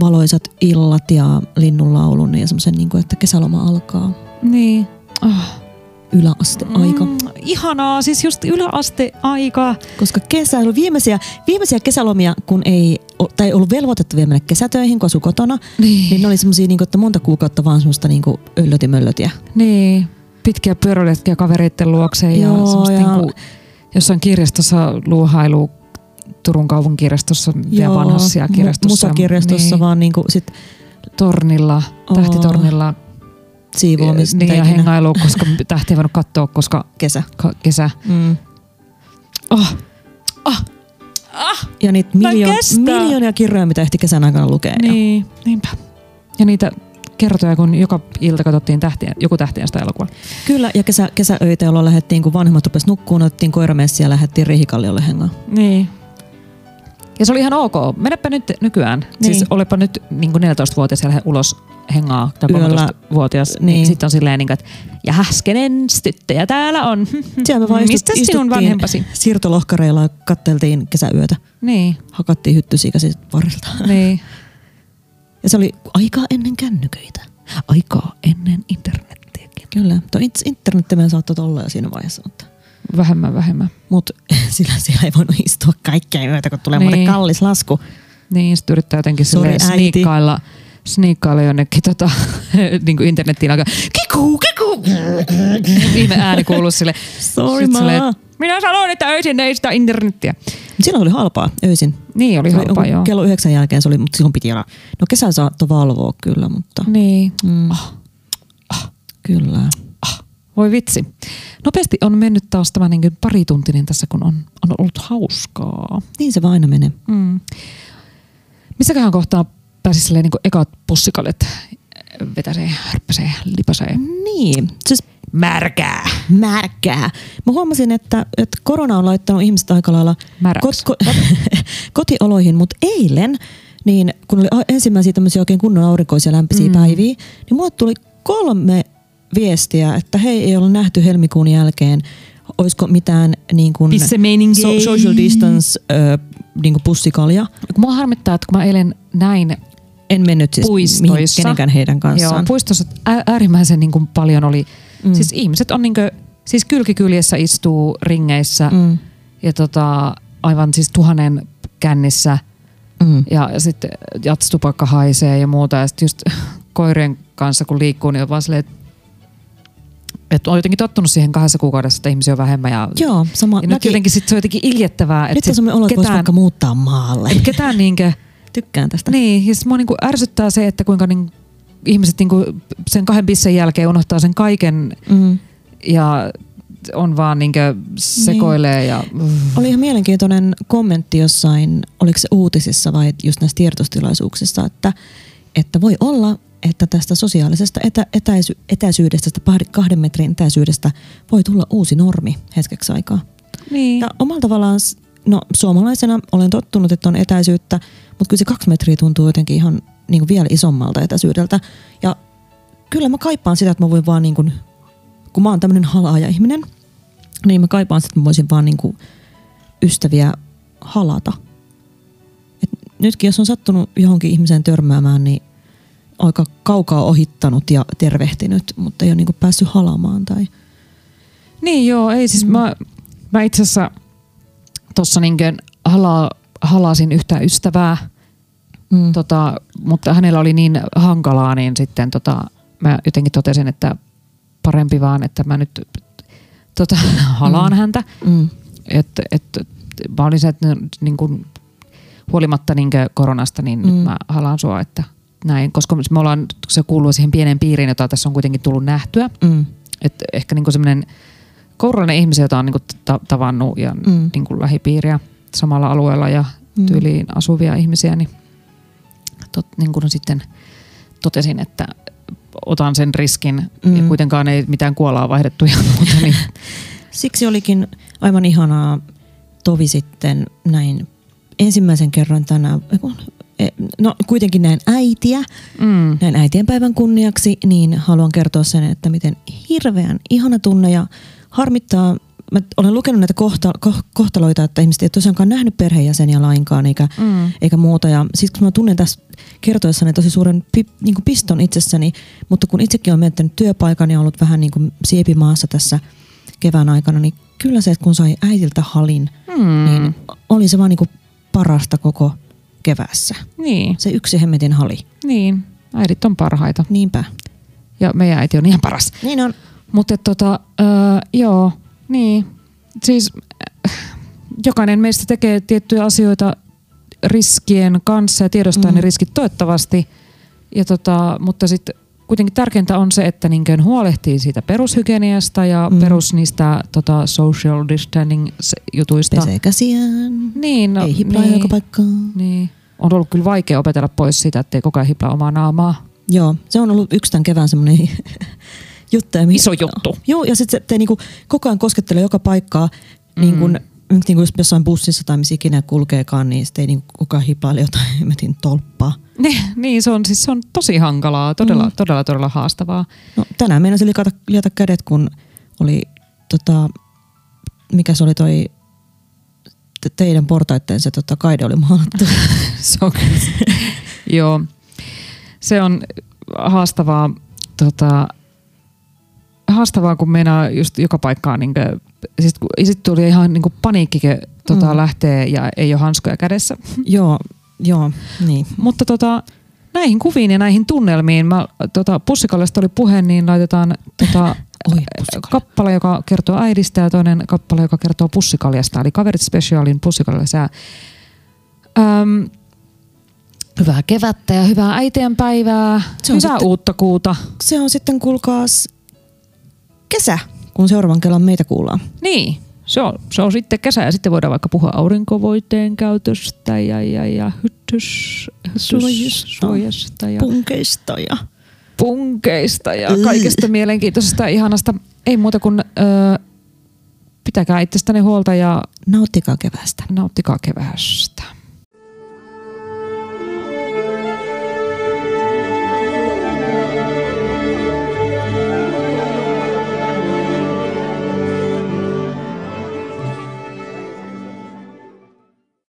valoisat illat ja linnunlaulun ja semmoisen, niin kuin, että kesäloma alkaa. niin. Oh. Yläasteaika. Mm. Ihanaa, siis just yläasteaika. Koska kesäily, viimeisiä, viimeisiä kesälomia, kun ei, tai ollut velvoitettu vielä mennä kesätöihin, kun asui kotona, Niin. niin ne oli semmoisia, niin että monta kuukautta vaan semmoista niin öllötimöllötiä. Niin, pitkiä pyöräiletkiä kavereiden luokse ja, Joo, semmoista ja- Niinku, jossain kirjastossa luuhailu Turun kaupungin kirjastossa ja vanhassa kirjastossa. Musakirjastossa niin, vaan niin kuin sit Tornilla, Oo. tähtitornilla siivoamista. Niin, ja hengailu, [laughs] koska tähtiä ei voinut katsoa, koska Kesä. ka- kesä. Mm. Oh. Ja niitä miljoon, miljoonia kirjoja, mitä ehti kesän aikana lukea. jo. Niin, niinpä. Ja niitä kertoja, kun joka ilta katsottiin tähtien, joku tähtien sitä elokuvaa. Kyllä, ja kesä, kesäöitä, jolloin lähdettiin, kun vanhemmat rupes nukkuun, otettiin koiramessiä ja lähdettiin Rihikalliolle hengaan. Niin. Ja se oli ihan ok. Menepä nyt nykyään. Niin. Niin. Siis olepa nyt niin 14-vuotias ja ulos hengaa tai Yöllä. 13-vuotias. Niin. Niin. sitten on silleen, niin kuin, että ja häskenen tyttöjä täällä on. [laughs] Siellä me vaan Mistä sinun vanhempasi? Siirtolohkareilla katteltiin kesäyötä. Niin, Hakattiin hyttysiikasit varrelta. niin. [laughs] Ja se oli aikaa ennen kännyköitä. Aikaa ennen internettiäkin. Kyllä. Tuo int- internet me saattoi olla jo siinä vaiheessa, mutta Vähemmän, vähemmän. Mut [laughs] sillä siellä ei voinut istua kaikkea yötä, kun tulee Niin. niin. kallis lasku. Niin, sitten yrittää jotenkin äiti. sniikkailla, sniikkailla jonnekin tota, [laughs] niin kuin internettiin alkaa kiku, kiku. Viime ääni kuuluu sille. Sorry, Sit maa. Minä sanoin, että öisin ei sitä internettiä. Silloin oli halpaa öisin. Niin, oli halpaa, joo. Kello yhdeksän jälkeen se oli, mutta silloin piti olla. No kesän saattoi valvoa kyllä, mutta Niin. mm, kyllä. Voi vitsi. Nopeasti on mennyt taas tämä niin parituntinen tässä, kun on, on ollut hauskaa. Niin se vaan aina menee. Mm. Missäköhän kohtaa pääsi silleen niin ekat pussikalet vetäsee, hörppäsee, lipasee. Niin, siis Märkää. märkää. Mä huomasin, että, että korona on laittanut ihmiset aika lailla Märäksi. ko- [laughs] kotioloihin, mutta eilen, niin kun oli ensimmäisiä tämmöisiä oikein kunnon aurinkoisia lämpöisiä Mm. mm. päiviä, niin mulle tuli kolme viestiä, että hei, ei ole nähty helmikuun jälkeen, olisiko mitään niin kuin so- social distance ö, niin kuin pussikalja. Kun mua harmittaa, että kun mä eilen näin En mennyt siis Puistoissa. mihin, kenenkään heidän Joo, kanssaan. puistossa ä- äärimmäisen niin kuin paljon oli. Mm. Mm. Siis ihmiset on niin kuin, siis kylkikyljessä istuu ringeissä mm. ja tota, aivan siis tuhannen kännissä Mm. ja sitten jatstupakka haisee ja muuta. Ja sitten just koirien kanssa kun liikkuu, niin on vaan silleen, että että on jotenkin tottunut siihen kahdessa kuukaudessa, että ihmisiä on vähemmän. Ja, Joo, sama. ja nyt jotenkin sit se on jotenkin iljettävää. nyt Että on semmoinen olo, että ketään, vaikka muuttaa maalle. että ketään niinkö, [laughs] Tykkään tästä. niin, ja sit mua niinku ärsyttää se, että kuinka niin, ihmiset niinku sen kahden pissen jälkeen unohtaa sen kaiken Mm. ja on vaan niinkö sekoilee ja... Oli ihan mielenkiintoinen kommentti jossain, oliko se uutisissa vai just näissä tiedotustilaisuuksissa, että, että voi olla, että tästä sosiaalisesta etä, etäisy, etäisyydestä, kahden metrin etäisyydestä voi tulla uusi normi hetkeksi aikaa. Niin. Ja omalla tavallaan, no suomalaisena olen tottunut, että on etäisyyttä, mutta kyllä se kaksi metriä tuntuu jotenkin ihan niin kuin vielä isommalta etäisyydeltä. Ja kyllä mä kaipaan sitä, että mä voin vaan niin kuin, kun mä oon tämmöinen halaaja ihminen, niin mä kaipaan sitä, että mä voisin vaan niin kuin ystäviä halata. Et nytkin jos on sattunut johonkin ihmiseen törmäämään, niin aika kaukaa ohittanut ja tervehtinyt, mutta ei ole niin kuin päässyt halamaan tai... Niin joo, ei siis Mm. mä, mä itse asiassa tuossa niinkö hala, halasin yhtä ystävää, Mm. tota, mutta hänellä oli niin hankalaa, niin sitten tota, mä jotenkin totesin, että parempi vaan, että mä nyt tota, [laughs] halaan Mm. häntä. Mm. Että et, mä olin se, että niin kuin, huolimatta niin koronasta, niin. Mm. nyt mä halaan sua, että näin. Koska me ollaan, se kuuluu siihen pieneen piiriin, jota tässä on kuitenkin tullut nähtyä. Mm. Että ehkä niin semmoinen kourallinen ihmisiä, jota on niin ta- tavannut ja mm. Mm. niin samalla alueella ja Mm. tyyliin asuvia ihmisiä, niin, tot, niin kuin sitten totesin, että otan sen riskin mm. ja kuitenkaan ei mitään kuolaa vaihdettu ja muuta. Niin, [laughs] Siksi olikin aivan ihanaa tovi sitten näin ensimmäisen kerran tänään, no kuitenkin näin äitiä, mm. näin äitien päivän kunniaksi, niin haluan kertoa sen, että miten hirveän ihana tunne ja harmittaa, mä olen lukenut näitä kohta, ko, kohtaloita, että ihmiset ei tosiaankaan nähnyt perheenjäseniä lainkaan eikä, Mm. eikä muuta. Ja siis kun mä tunnen tässä kertoessani tosi suuren pi, niin kuin piston itsessäni, mutta kun itsekin olen menettänyt työpaikan ja ollut vähän niin kuin siepimaassa tässä kevään aikana, niin kyllä se, että kun sai äitiltä halin, Mm. niin oli se vaan niin kuin parasta koko keväässä. Niin, Se yksi hemmetin hali. niin. Äidit on parhaita. Niinpä. Ja meidän äiti on ihan paras. Niin on. Mutta tota, öö, joo, niin. Siis äh, jokainen meistä tekee tiettyjä asioita riskien kanssa ja tiedostaa. Mm. ne riskit toivottavasti. Ja tota, mutta sitten kuitenkin tärkeintä on se, että niin huolehtii siitä perushygieniasta ja Mm. mm. perus niistä tota, social distancing jutuista. Pesee käsiään. Niin, no, ei hiplaa niin, joka paikkaan. niin. On ollut kyllä vaikea opetella pois sitä, ettei koko ajan hiplaa omaa naamaa. Joo, se on ollut yksi tämän kevään semmoinen [laughs] juttu. Iso juttu. Joo, ja sitten se te niinku koko ajan koskettelee joka paikkaa, niin kun, Niin kun jos jossain bussissa tai missä ikinä kulkeekaan, niin sitten ei koko ajan hipaile jotain [laughs] hemmetin tolppaa. Niin, niin se, on, siis se on tosi hankalaa, todella, Mm. todella, todella haastavaa. No, tänään meinasin liata, liata kädet, kun oli, tota, mikä se oli toi te- teidän portaitteen se tota, kaide oli maalattu. [laughs] Se on kyllä. Joo. Se on haastavaa, tota, haastavaa kun meinaa just joka paikkaan, niin kuin, siis, kun- sit tuli ihan niin paniikki, tota, Mm. lähtee ja ei ole hanskoja kädessä. [laughs] joo, joo, niin. Mutta tota, näihin kuviin ja näihin tunnelmiin, mä, tota, pussikallesta oli puhe, niin laitetaan tota, [laughs] Oi, kappale, joka kertoo äidistä ja toinen kappale, joka kertoo pussikaljasta. Eli Kaverit Specialin pussikaljasää. Öm, hyvää kevättä ja hyvää äitien päivää. Se on hyvää sitten- uutta kuuta. Se on sitten kuulkaas kesä, kun seuraavan kerran meitä kuullaan. Niin, se on, se on sitten kesä ja sitten voidaan vaikka puhua aurinkovoiteen käytöstä ja, ja, ja hyttys, Suojista. suojasta ja Punkeista ja... punkeista ja Ugh. kaikesta mielenkiintoisesta ja ihanasta. Ei muuta kuin ö, pitäkää itsestäni huolta ja Nauttikaa kevästä. nauttikaa keväästä.